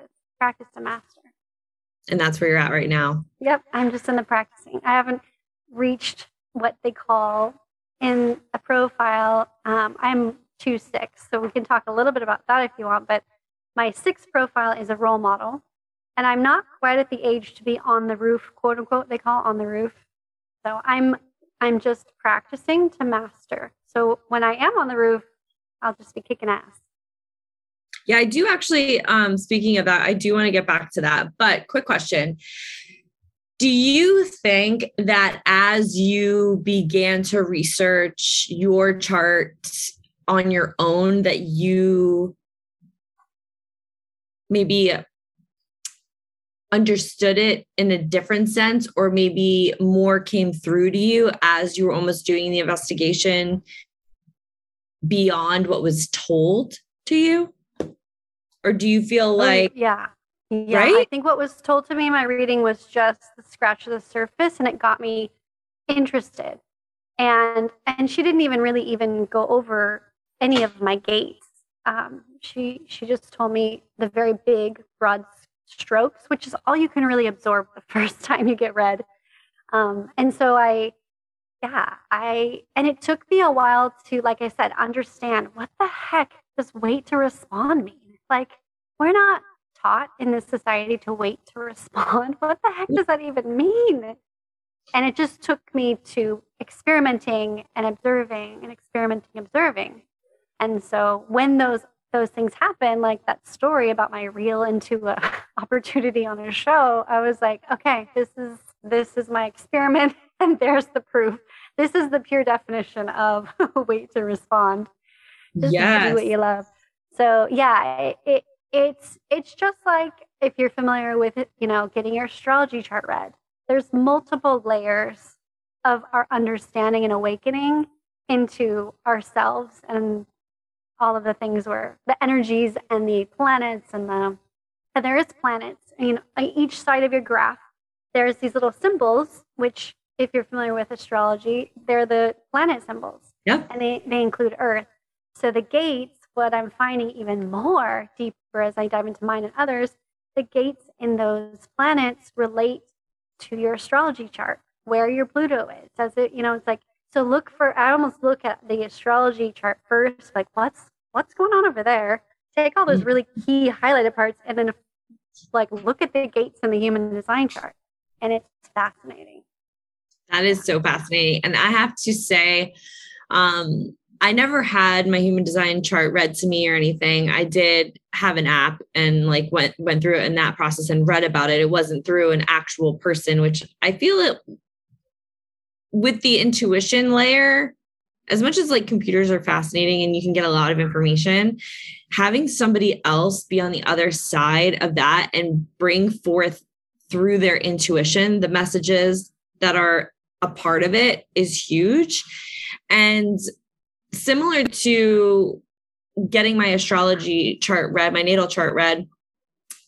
And that's where you're at right now. Yep. I'm just in the practicing. I haven't reached what they call in a profile. Um, I'm two six, so we can talk a little bit about that if you want. But my six profile is a role model, and I'm not quite at the age to be on the roof, quote unquote. They call on the roof. So I'm I'm just practicing to master. So when I am on the roof, I'll just be kicking ass. Yeah, I do actually um speaking of that, I do want to get back to that. But quick question. Do you think that as you began to research your chart on your own that you maybe understood it in a different sense or maybe more came through to you as you were almost doing the investigation beyond what was told to you or do you feel like yeah yeah right? i think what was told to me in my reading was just the scratch of the surface and it got me interested and and she didn't even really even go over any of my gates um, she she just told me the very big broad strokes, which is all you can really absorb the <laughs> first time you get read. Um, and so I, yeah, I, and it took me a while to, like I said, understand what the heck does wait to respond mean? Like, we're not taught in this society to wait to respond. <laughs> What the heck does that even mean? And it just took me to experimenting and observing and experimenting, observing. And so when those those things happen, like that story about my reel into a <laughs> opportunity on a show, I was like, okay, this is this is my experiment, <laughs> and there's the proof. This is the pure definition of wait to respond. Just yes. do what you love. So yeah, it it's it's just like if you're familiar with it, you know, getting your astrology chart read. There's multiple layers of our understanding and awakening into ourselves and all of the things where the energies and the planets and the and there is planets. I mean, on each side of your graph, there's these little symbols, which if you're familiar with astrology, they're the planet symbols. Yeah. And they, they include Earth. So the gates, what I'm finding even more deeper as I dive into mine and others, the gates in those planets relate to your astrology chart, where your Pluto is. Does it, you know, it's like so look for I almost look at the astrology chart first, like what's what's going on over there? Take all those mm. really key highlighted parts and then like look at the gates in the human design chart. And it's fascinating. That is so fascinating. And I have to say, um, I never had my human design chart read to me or anything. I did have an app and like went went through it in that process and read about it. It wasn't through an actual person, which I feel it with the intuition layer, as much as like computers are fascinating and you can get a lot of information, having somebody else be on the other side of that and bring forth through their intuition the messages that are a part of it is huge. And similar to getting my astrology chart read, my natal chart read,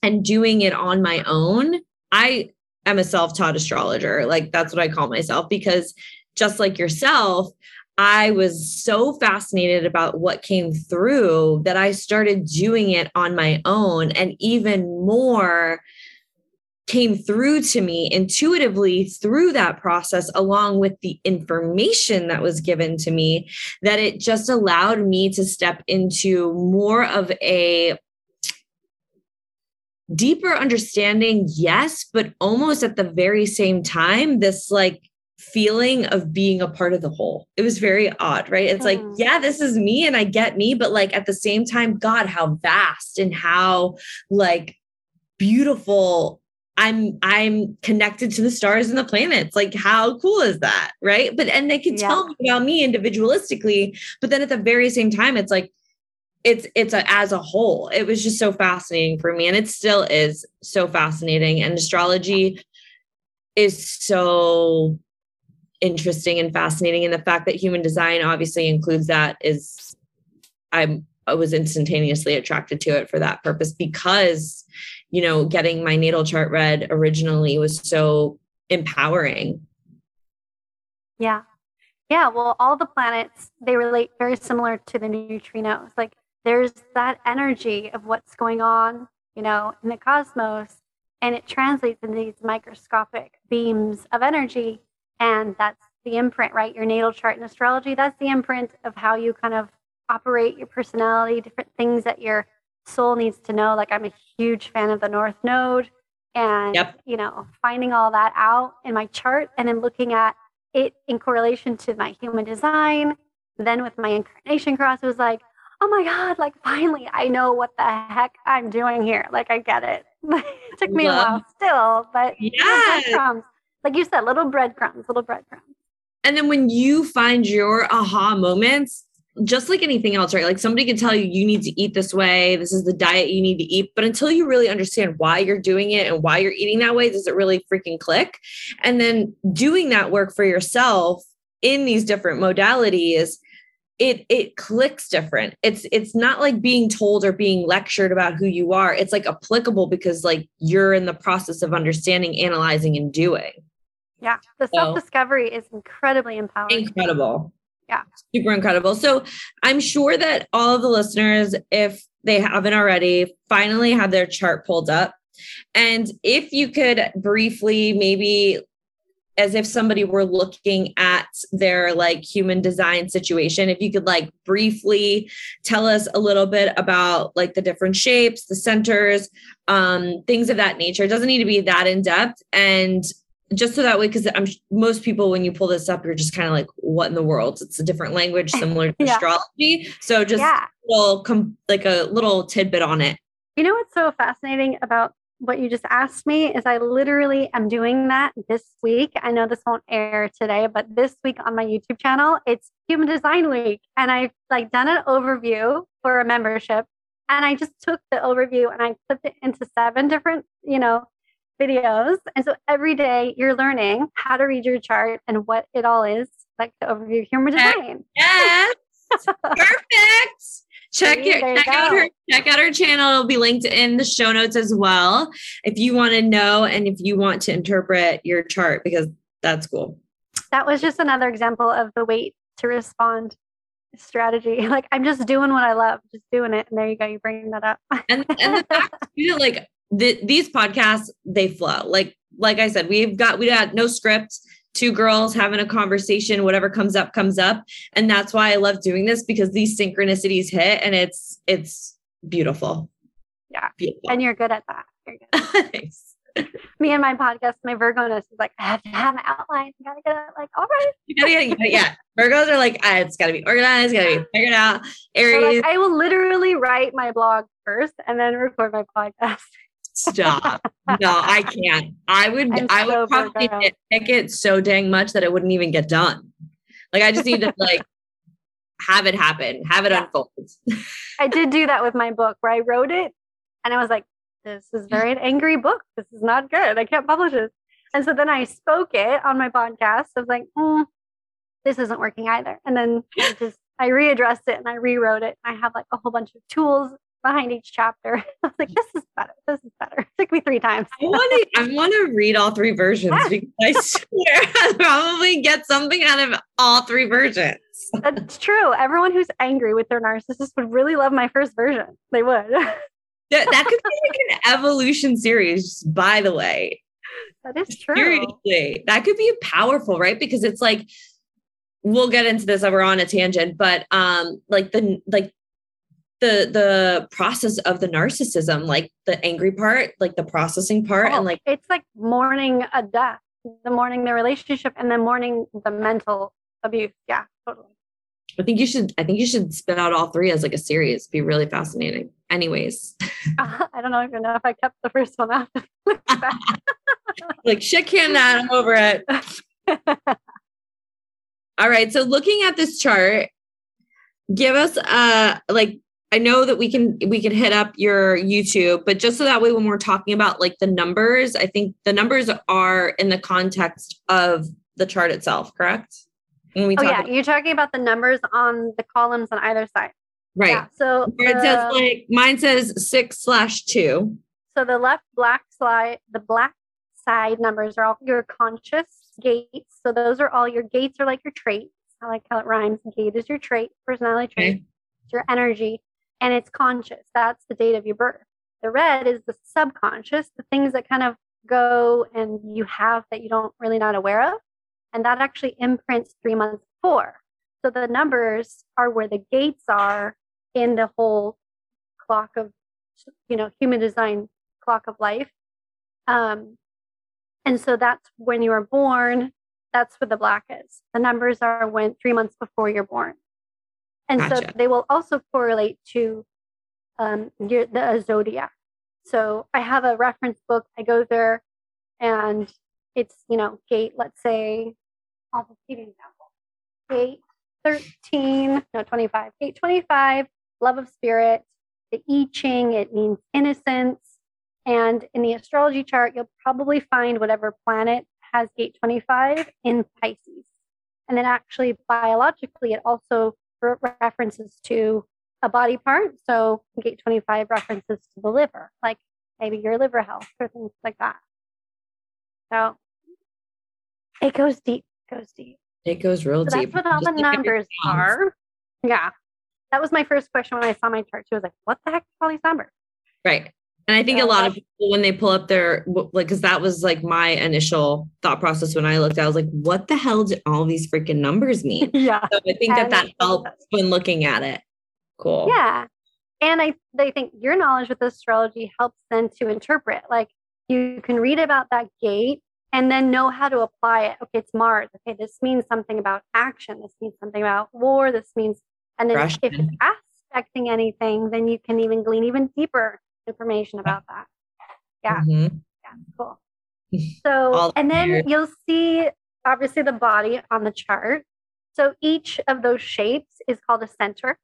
and doing it on my own, I am a self taught astrologer. Like that's what I call myself because just like yourself, I was so fascinated about what came through that I started doing it on my own and even more came through to me intuitively through that process, along with the information that was given to me, that it just allowed me to step into more of a deeper understanding, yes, but almost at the very same time, this like feeling of being a part of the whole. It was very odd, right? It's like, hmm. yeah, this is me and I get me, but like at the same time, God, how vast and how like beautiful I'm I'm connected to the stars and the planets. Like how cool is that? Right. But and they can yeah. tell me about me individualistically, but then at the very same time, it's like it's it's a, as a whole. It was just so fascinating for me. And it still is so fascinating. And astrology is so interesting and fascinating. And the fact that human design obviously includes that is I'm I was instantaneously attracted to it for that purpose because you know, getting my natal chart read originally was so empowering. Yeah. Yeah. Well, all the planets, they relate very similar to the neutrinos. Like there's that energy of what's going on, you know, in the cosmos, and it translates in these microscopic beams of energy. And that's the imprint, right? Your natal chart in astrology, that's the imprint of how you kind of operate your personality, different things that you're soul needs to know like i'm a huge fan of the north node and yep. you know finding all that out in my chart and then looking at it in correlation to my human design. Then with my incarnation cross it was like oh my god like finally i know what the heck i'm doing here. Like i get it. <laughs> It took me Love. a while still but yeah breadcrumbs. Like you said little breadcrumbs little breadcrumbs. And then when you find your aha moments just like anything else, right? Like somebody can tell you you need to eat this way, this is the diet you need to eat, but until you really understand why you're doing it and why you're eating that way, does it really freaking click? And then doing that work for yourself in these different modalities, it it clicks different. It's it's not like being told or being lectured about who you are. It's like applicable because like you're in the process of understanding, analyzing, and doing. Yeah, the self discovery is incredibly empowering. Incredible yeah. Super incredible. So i'm sure that all of the listeners if they haven't already finally have their chart pulled up. And if you could briefly maybe as if somebody were looking at their like human design situation if you could like briefly tell us a little bit about like the different shapes the centers um things of that nature. It doesn't need to be that in depth and just so that way because i'm most people when you pull this up you're just kind of like what in the world it's a different language <laughs> similar to yeah. astrology so just yeah. a little com- like a little tidbit on it you know what's so fascinating about what you just asked me is i literally am doing that this week i know this won't air today but this week on my youtube channel it's human design week and i've like done an overview for a membership and i just took the overview and i clipped it into seven different you know videos. And so every day you're learning how to read your chart and what it all is, like the overview human design. Yes. <laughs> Perfect. check See, your check out her check out her channel. It'll be linked in the show notes as well. If you want to know and if you want to interpret your chart, because that's cool. That was just another example of the wait to respond strategy. <laughs> Like I'm just doing what I love, just doing it. And there you go. You bring that up. And and the fact <laughs> too like the, these podcasts, they flow. Like like I said, we've got we got no script. Two girls having a conversation, whatever comes up, comes up. And that's why I love doing this because these synchronicities hit and it's it's beautiful. Yeah. Beautiful. and you're good at that. You're good. <laughs> Thanks. Me and my podcast, my Virgoness is like, I have to have an outline. I gotta get it. Like, all right. You gotta get, you yeah. Virgos are like, ah, it's gotta be organized, gotta be figured out. So, Aries, like, I will literally write my blog first and then record my podcast. Stop. No, I can't. I would, I'm I would probably Virgo. nitpick it so dang much that it wouldn't even get done. Like I just need to like have it happen, have it Yeah. unfold. <laughs> I did do that with my book where I wrote it and I was like, this is very an angry book. This is not good. I can't publish this. And so then I spoke it on my podcast. I was like, mm, this isn't working either. And then I <gasps> just, I readdressed it and I rewrote it. I have like a whole bunch of tools behind each chapter. <laughs> I was like, this is better. This is better. It took me three times. I want to, I <laughs> want to read all three versions because I swear <laughs> I'll probably get something out of all three versions. That's true. Everyone who's angry with their narcissist would really love my first version. They would. That, that could be like an evolution series, by the way. that is true. Seriously, that could be powerful, right? Because it's like we'll get into this. We're on a tangent, but um, like the like the the process of the narcissism, like the angry part, like the processing part, Oh, and like it's like mourning a death, the mourning the relationship, and then mourning the mental abuse. Yeah, totally. I think you should. I think you should spit out all three as like a series. It'd be really fascinating. Anyways, <laughs> I don't even know if I kept the first one <laughs> out. like shit can that. I'm over it. <laughs> All right. So looking at this chart, give us uh like I know that we can we can hit up your YouTube, but just so that way when we're talking about like the numbers, I think the numbers are in the context of the chart itself, correct? When we oh talk yeah, about, you're talking about the numbers on the columns on either side. right. Yeah. So it says like mine says six slash two. So the left black slide, the black side numbers are all your conscious gates. So those are all your gates are like your traits. I like how it rhymes. Gate is your trait, personality trait, Okay. it's your energy, and it's conscious. That's the date of your birth. The red is the subconscious, the things that kind of go and you have that you don't really not aware of. And that actually imprints three months before. So the numbers are where the gates are in the whole clock of you know human design clock of life. Um, and so that's when you were born. That's where the black is. The numbers are when three months before you're born. And so they will also correlate to um, your, the zodiac. So I have a reference book. I go there and it's, you know, gate, let's say, I'll just give you an example. Gate 13, no, 25. Gate 25, love of spirit. The I Ching, it means innocence. And in the astrology chart, you'll probably find whatever planet has gate 25 in Pisces. And then actually biologically, it also references to a body part. So gate 25 references to the liver, like maybe your liver health or things like that. So it goes deep, goes deep. It goes real So deep. that's what all the Just like numbers are. Yeah. That was my first question when I saw my chart. She was like, what the heck are all these numbers? Right. And I think a lot of people, when they pull up their, like, because that was like my initial thought process when I looked, I was like, what the hell do all these freaking numbers mean? <laughs> yeah. So I think that And that helps when looking at it. Cool. Yeah. And I they think your knowledge with astrology helps them to interpret. Like you can read about that gate and then know how to apply it. Okay, it's Mars. Okay, this means something about action. This means something about war. This means and then if it's aspecting anything, then you can even glean even deeper information about that. Yeah. Mhm. Yeah, cool. <laughs> So, and then you'll see obviously the body on the chart. So each of those shapes is called a center,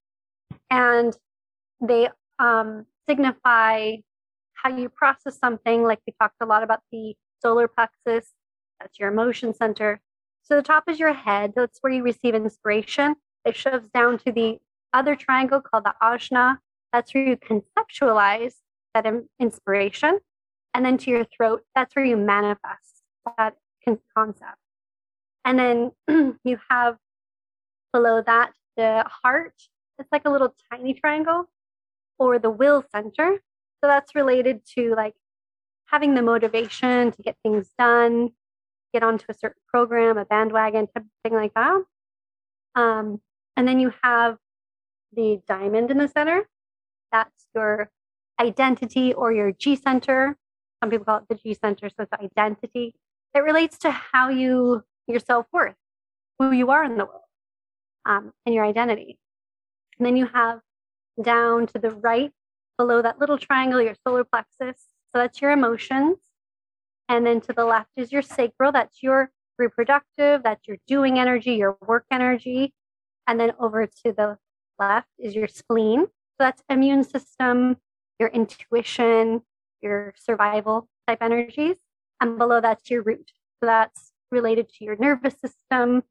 and they um, signify how you process something. Like we talked a lot about the solar plexus, that's your emotion center. So the top is your head, that's where you receive inspiration. It shoves down to the other triangle called the ajna. That's where you conceptualize that inspiration. And then to your throat, that's where you manifest that concept. And then <clears throat> you have below that the heart. It's like a little tiny triangle or the will center. So that's related to like having the motivation to get things done, get onto a certain program, a bandwagon, type of thing like that. Um, and then you have the diamond in the center. That's your identity or your G center. Some people call it the G center, so it's identity. It relates to how you your self worth, who you are in the world, um, and your identity. And then you have down to the right below that little triangle your solar plexus. So that's your emotions. And then to the left is your sacral. That's your reproductive, that's your doing energy, your work energy. And then over to the left is your spleen. So that's immune system, your intuition, your survival type energies. And below that's your root. So that's related to your nervous system.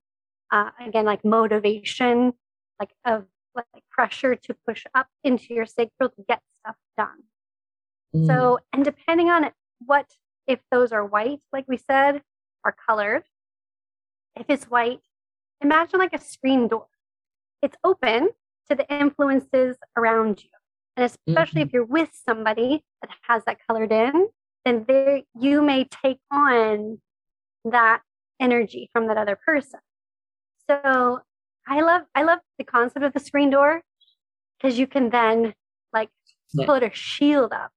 Uh, again, like motivation, like of like pressure to push up into your sacral to get stuff done. Mm. So, and depending on what, if those are white, like we said, are colored. If it's white, imagine like a screen door. It's open to the influences around you. And especially mm-hmm. if you're with somebody that has that colored in, then there you may take on that energy from that other person. So I love I love the concept of the screen door because you can then like yeah. put a shield up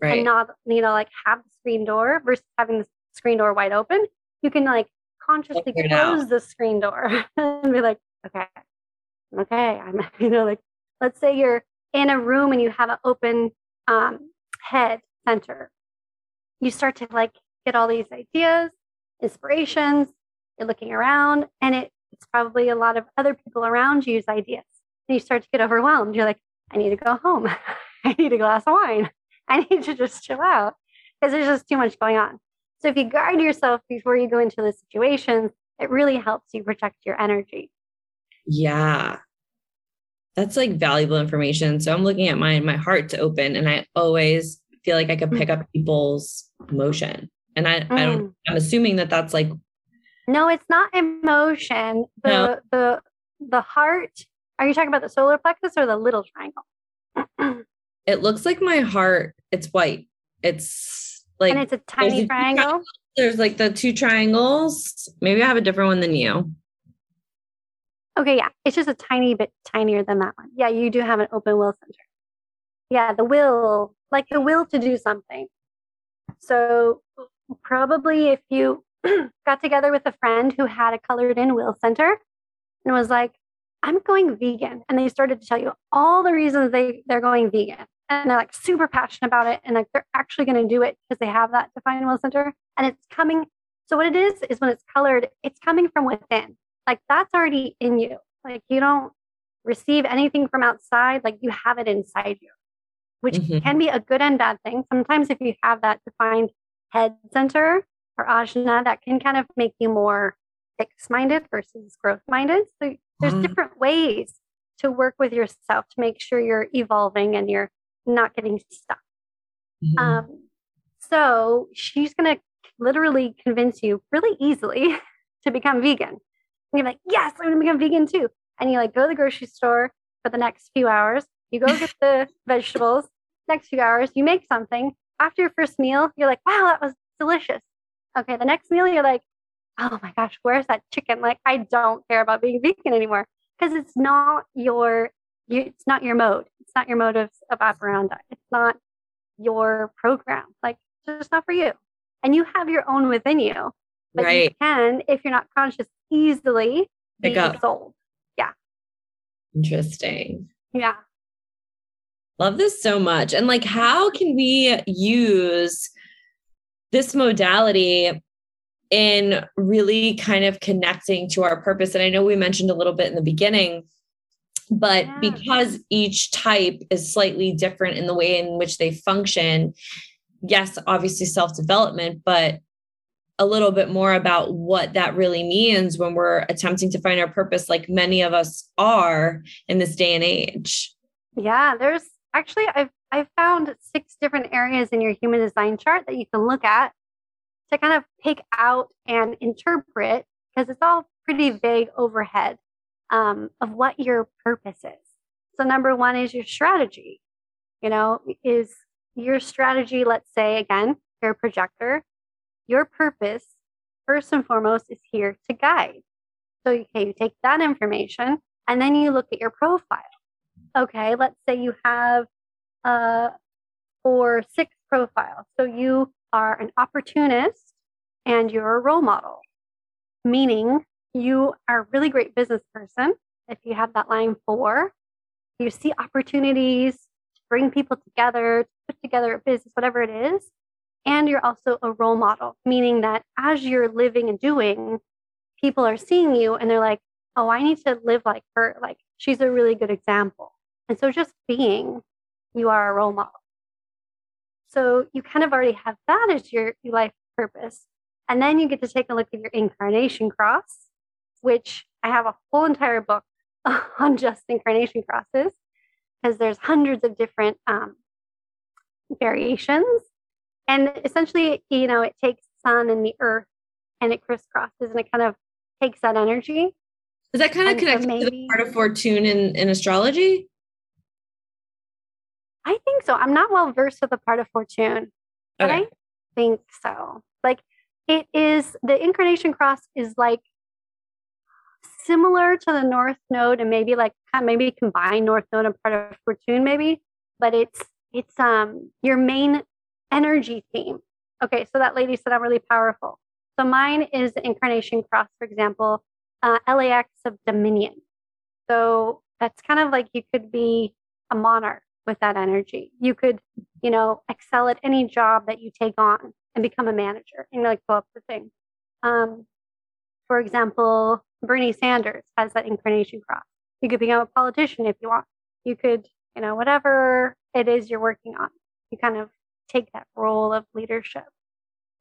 right. and not you know like have the screen door versus having the screen door wide open. You can like consciously close the screen door <laughs> and be like, okay, okay, I'm <laughs> you know like let's say you're in a room and you have an open um, head center. You start to like get all these ideas, inspirations. You're looking around, and it it's probably a lot of other people around you's ideas. And you start to get overwhelmed. You're like, I need to go home. <laughs> I need a glass of wine. <laughs> I need to just chill out because there's just too much going on. So if you guard yourself before you go into the situations, it really helps you protect your energy. Yeah. That's like valuable information. So I'm looking at my my heart to open and I always feel like I could pick mm. up people's emotion. And I, mm. I don't mm. I'm assuming that that's like no, it's not emotion. The no. the the heart. Are you talking about the solar plexus or the little triangle? <clears throat> it looks like my heart. It's white. It's like and it's a tiny there's triangle. There's like the two triangles. Maybe I have a different one than you. Okay, yeah. It's just a tiny bit tinier than that one. Yeah, you do have an open will center. Yeah, the will, like the will to do something. So probably if you <clears throat> got together with a friend who had a colored in will center and was like, I'm going vegan. And they started to tell you all the reasons they, they're going vegan. And they're like super passionate about it. And like they're actually going to do it because they have that defined will center. And it's coming. So what it is, is when it's colored, it's coming from within. Like that's already in you. Like you don't receive anything from outside. Like you have it inside you, which mm-hmm. can be a good and bad thing. Sometimes if you have that defined head center, or ajna that can kind of make you more fixed minded versus growth minded. So there's mm. different ways to work with yourself to make sure you're evolving and you're not getting stuck. Mm-hmm. Um, so she's going to literally convince you really easily <laughs> to become vegan. And you're like, yes, I'm going to become vegan too. And you like go to the grocery store for the next few hours. You go get the <laughs> vegetables. Next few hours, you make something. After your first meal, you're like, wow, that was delicious. Okay, the next meal you're like, oh my gosh, where's that chicken? Like, I don't care about being vegan anymore because it's not your, you, it's not your mode. It's not your mode of, of operandi. It's not your program. Like, it's just not for you. And you have your own within you, but right. you can, if you're not conscious, easily Pick be up. sold. Yeah. Interesting. Yeah. Love this so much. And like, how can we use this modality in really kind of connecting to our purpose. And I know we mentioned a little bit in the beginning, but yeah. because each type is slightly different in the way in which they function, yes, obviously self development, but a little bit more about what that really means when we're attempting to find our purpose, like many of us are in this day and age. Yeah, there's actually, I've, I've found six different areas in your human design chart that you can look at to kind of pick out and interpret because it's all pretty vague overhead um, of what your purpose is. So, number one is your strategy. You know, is your strategy, let's say again, you're a projector, your purpose, first and foremost, is here to guide. So, okay, you take that information and then you look at your profile. Okay, let's say you have a four, six profile. So, you are an opportunist and you're a role model, meaning you are a really great business person. If you have that line four, you see opportunities to bring people together, to put together a business, whatever it is. And you're also a role model, meaning that as you're living and doing, people are seeing you and they're like, oh, I need to live like her. Like she's a really good example. And so just being, you are a role model. So you kind of already have that as your, your life purpose. And then you get to take a look at your incarnation cross, which I have a whole entire book <laughs> on just incarnation crosses because there's hundreds of different um, variations. And essentially, you know, it takes sun and the earth and it crisscrosses and it kind of takes that energy. Is that kind of connected so maybe, to the part of fortune in, in astrology? I think so. I'm not well versed with the part of fortune, but okay. I think so. Like it is the incarnation cross is like similar to the north node and maybe like maybe combine north node and part of fortune maybe but it's it's um your main energy theme okay so that lady said i'm really powerful so mine is incarnation cross for example uh, LAX of dominion so that's kind of like you could be a monarch with that energy you could you know excel at any job that you take on and become a manager and like go up the thing. Um, for example, Bernie Sanders has that incarnation cross. You could become a politician if you want. You could, you know, whatever it is you're working on, you kind of take that role of leadership.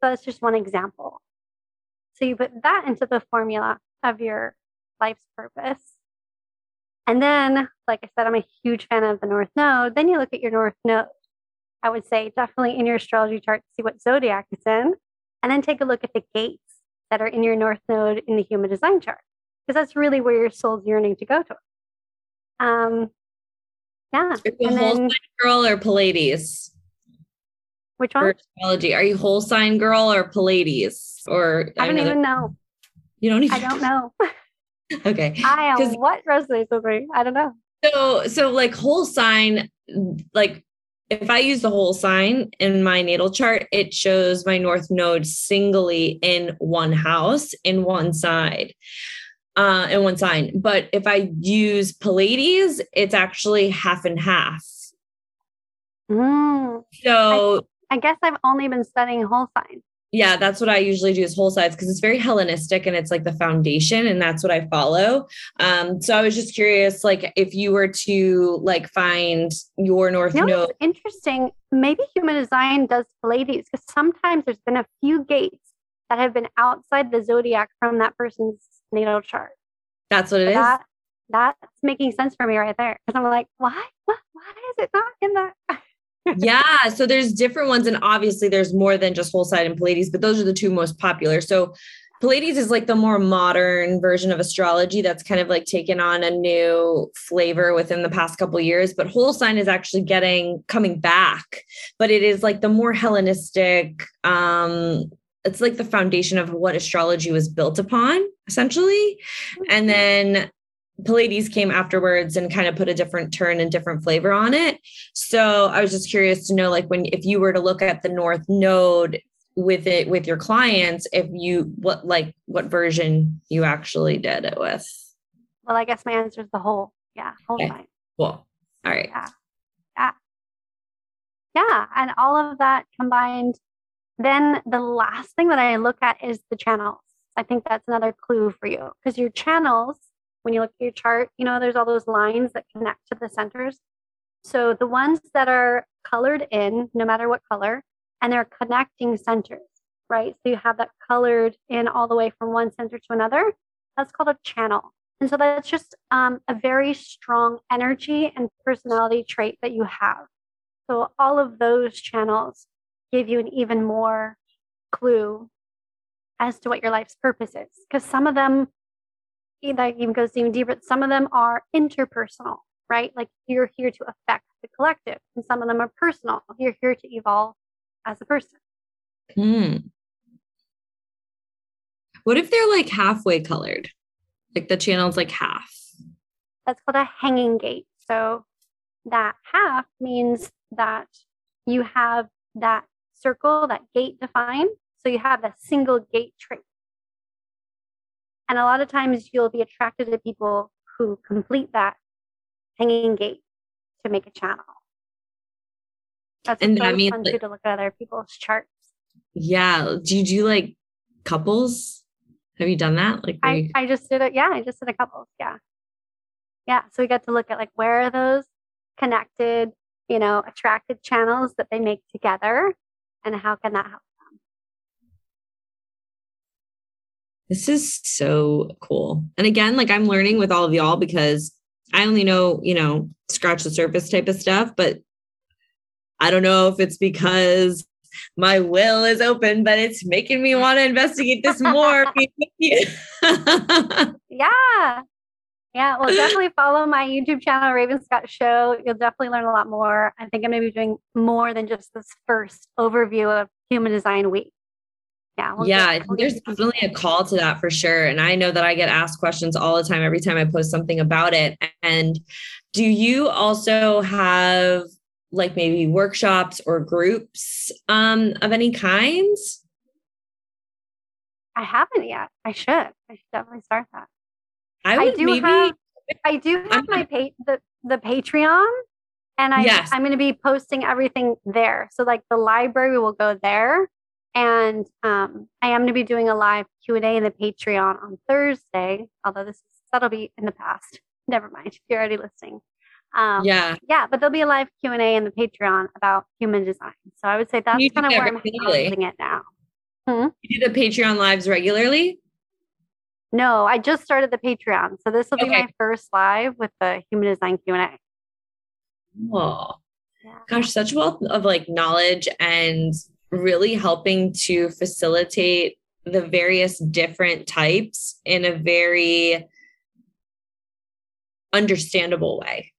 So that's just one example. So you put that into the formula of your life's purpose. And then, like I said, I'm a huge fan of the North Node. Then you look at your North Node I would say definitely in your astrology chart see what zodiac it's in, and then take a look at the gates that are in your north node in the human design chart, because that's really where your soul's yearning to go to. Um, yeah. And whole then, girl or Placidus? Which one? astrology. Are you whole sign girl or Placidus? Or I don't even know. You don't even I don't know. okay. I am what resonates with me. I don't know. So so like whole sign, like if I use the whole sign in my natal chart, it shows my north node singly in one house in one side, uh, in one sign. But if I use Placidus, it's actually half and half. Mm. So I, guess I've only been studying whole sign yeah, that's what I usually do is whole signs because it's very Hellenistic and it's like the foundation and that's what I follow. Um, so I was just curious, like if you were to like find your North you know, Node. Interesting. Maybe human design does play these because sometimes there's been a few gates that have been outside the zodiac from that person's natal chart. That's what it so is. That, that's making sense for me right there. Because I'm like, why? What? Why is it not in that? <laughs> yeah. So there's different ones. And obviously there's more than just whole sign and Placidus, but those are the two most popular. So Placidus is like the more modern version of astrology that's kind of like taken on a new flavor within the past couple years. But whole sign is actually getting coming back, but it is like the more Hellenistic, um, it's like the foundation of what astrology was built upon, essentially. And then Placidus came afterwards and kind of put a different turn and different flavor on it. So I was just curious to know, like, when if you were to look at the North Node with it with your clients, if you what like what version you actually did it with. Well, I guess my answer is the whole. Yeah, whole okay. Time. Cool. All right. Yeah. Yeah. Yeah, and all of that combined. Then the last thing that I look at is the channels. I think that's another clue for you because your channels when you look at your chart, you know, there's all those lines that connect to the centers. So the ones that are colored in, no matter what color, and they're connecting centers, right? So you have that colored in all the way from one center to another. That's called a channel. And so that's just um, a very strong energy and personality trait that you have. So all of those channels give you an even more clue as to what your life's purpose is. Because some of them, that even goes even deeper, some of them are interpersonal, right? Like you're here to affect the collective, and some of them are personal. You're here to evolve as a person. Hmm. What if they're like halfway colored? Like the channel's like half. That's called a hanging gate. So that half means that you have that circle, that gate defined. So you have a single gate trait. And a lot of times you'll be attracted to people who complete that hanging gate to make a channel. That's and that means fun like, too to look at other people's charts. Yeah. Do you do like couples? Have you done that? Like I, you... I just did it. Yeah, I just did a couples. Yeah. Yeah. So we got to look at like where are those connected, you know, attracted channels that they make together and how can that help This is so cool. And again, like I'm learning with all of y'all because I only know, you know, scratch the surface type of stuff, but I don't know if it's because my will is open, but it's making me want to investigate this more. <laughs> <laughs> yeah. Yeah, well, <gasps> definitely follow my YouTube channel, Raven Scott Show. You'll definitely learn a lot more. I think I'm going to be doing more than just this first overview of Human Design Week. Yeah. We'll yeah, get, we'll there's definitely a call to that for sure. And I know that I get asked questions all the time every time I post something about it. And do you also have like maybe workshops or groups um, of any kinds? I haven't yet. I should. I should definitely start that. I, I do maybe, have. I do have I'm, my pay the the Patreon, and I yes. I'm going to be posting everything there. So like the library will go there, and um, I am going to be doing a live Q and A in the Patreon on Thursday. Although this is that'll be in the past. <laughs> Never mind. If you're already listening. Um, yeah, yeah, but there'll be a live Q and A in the Patreon about human design. So I would say that's kind of where I'm using it now. Hmm? You do the Patreon lives regularly? No, I just started the Patreon, so this will be my first live with the human design Q and A. Oh, yeah. gosh, such wealth of like knowledge and really helping to facilitate the various different types in a very understandable way.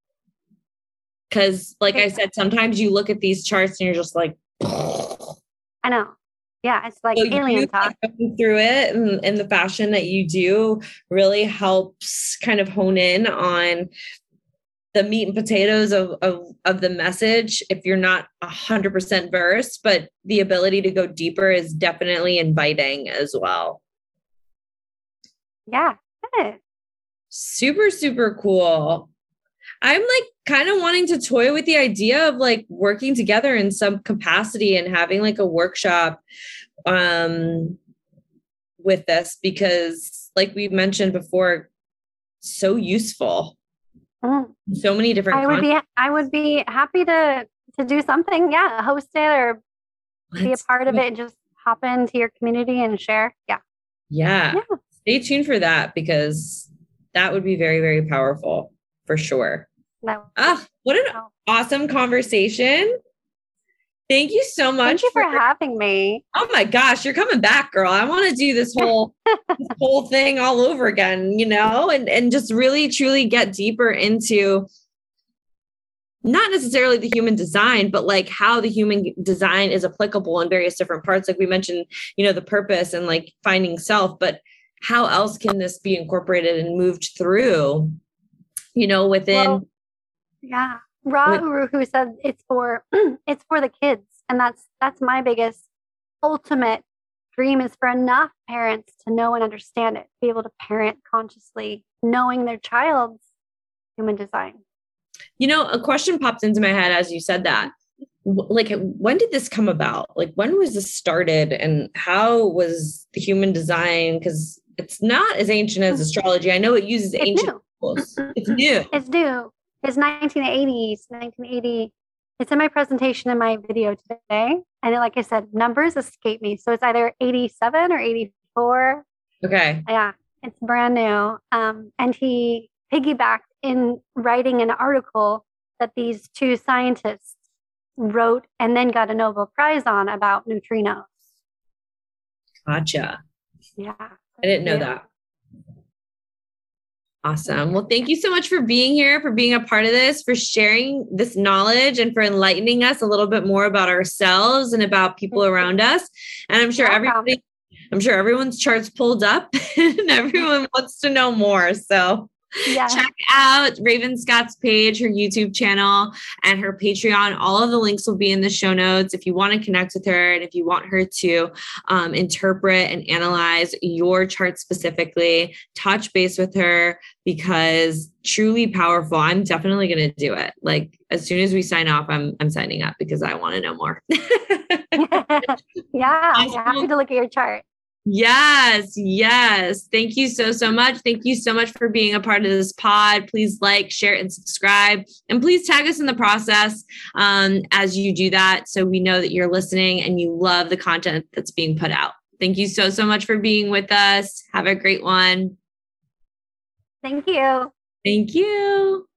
Because, like I said, sometimes you look at these charts and you're just like, <sighs> I know. Yeah, it's like so alien talk. Going through it and, and the fashion that you do really helps kind of hone in on the meat and potatoes of, of, of the message if you're not 100% versed, but the ability to go deeper is definitely inviting as well. Yeah, super, super cool. I'm like kind of wanting to toy with the idea of like working together in some capacity and having like a workshop um with this because like we mentioned before so useful. Mm. So many different I would be I would be happy to to do something, yeah, host it or Let's be a part of it and just hop into your community and share. Yeah. Yeah. yeah. Stay tuned for that because that would be very, very powerful for sure. No. Ah, what an awesome conversation. Thank you so much. Thank you for, for, having me. Oh my gosh, you're coming back, girl. I want to do this <laughs> whole this whole thing all over again, you know, and and just really truly get deeper into not necessarily the human design, but like how the human design is applicable in various different parts. Like we mentioned, you know, the purpose and like finding self, but how else can this be incorporated and moved through you know, within. Well, yeah. Ra Uru Hu said it's for <clears throat> it's for the kids, and that's that's my biggest ultimate dream is for enough parents to know and understand it, be able to parent consciously, knowing their child's human design. You know, a question popped into my head as you said that. Like, when did this come about? Like, when was this started, and how was the human design? Because it's not as ancient as mm-hmm. astrology. I know it uses it's ancient new. It's new. It's new. It's 1980s, 1980. It's in my presentation in my video today. And like I said, numbers escape me. So it's either 87 or 84. Okay. Yeah, it's brand new. Um, and he piggybacked in writing an article that these two scientists wrote and then got a Nobel Prize on about neutrinos. Gotcha. Yeah. I didn't know Yeah. that. Awesome. Well, thank you so much for being here, for being a part of this, for sharing this knowledge, and for enlightening us a little bit more about ourselves and about people around us. And I'm sure everybody, I'm sure everyone's charts pulled up <laughs> and everyone wants to know more. So Yeah. check out Raven Scott's page, her YouTube channel, and her Patreon. All of the links will be in the show notes if you want to connect with her and if you want her to um, interpret and analyze your chart specifically. Touch base with her because truly powerful. I'm definitely going to do it. Like as soon as we sign off, I'm I'm signing up because I want to know more. <laughs> <laughs> yeah. I'm happy to look at your chart. Yes, yes. Thank you so, so much. Thank you so much for being a part of this pod. Please like, share, and subscribe. And please tag us in the process um, as you do that so we know that you're listening and you love the content that's being put out. Thank you so, so much for being with us. Have a great one. Thank you. Thank you.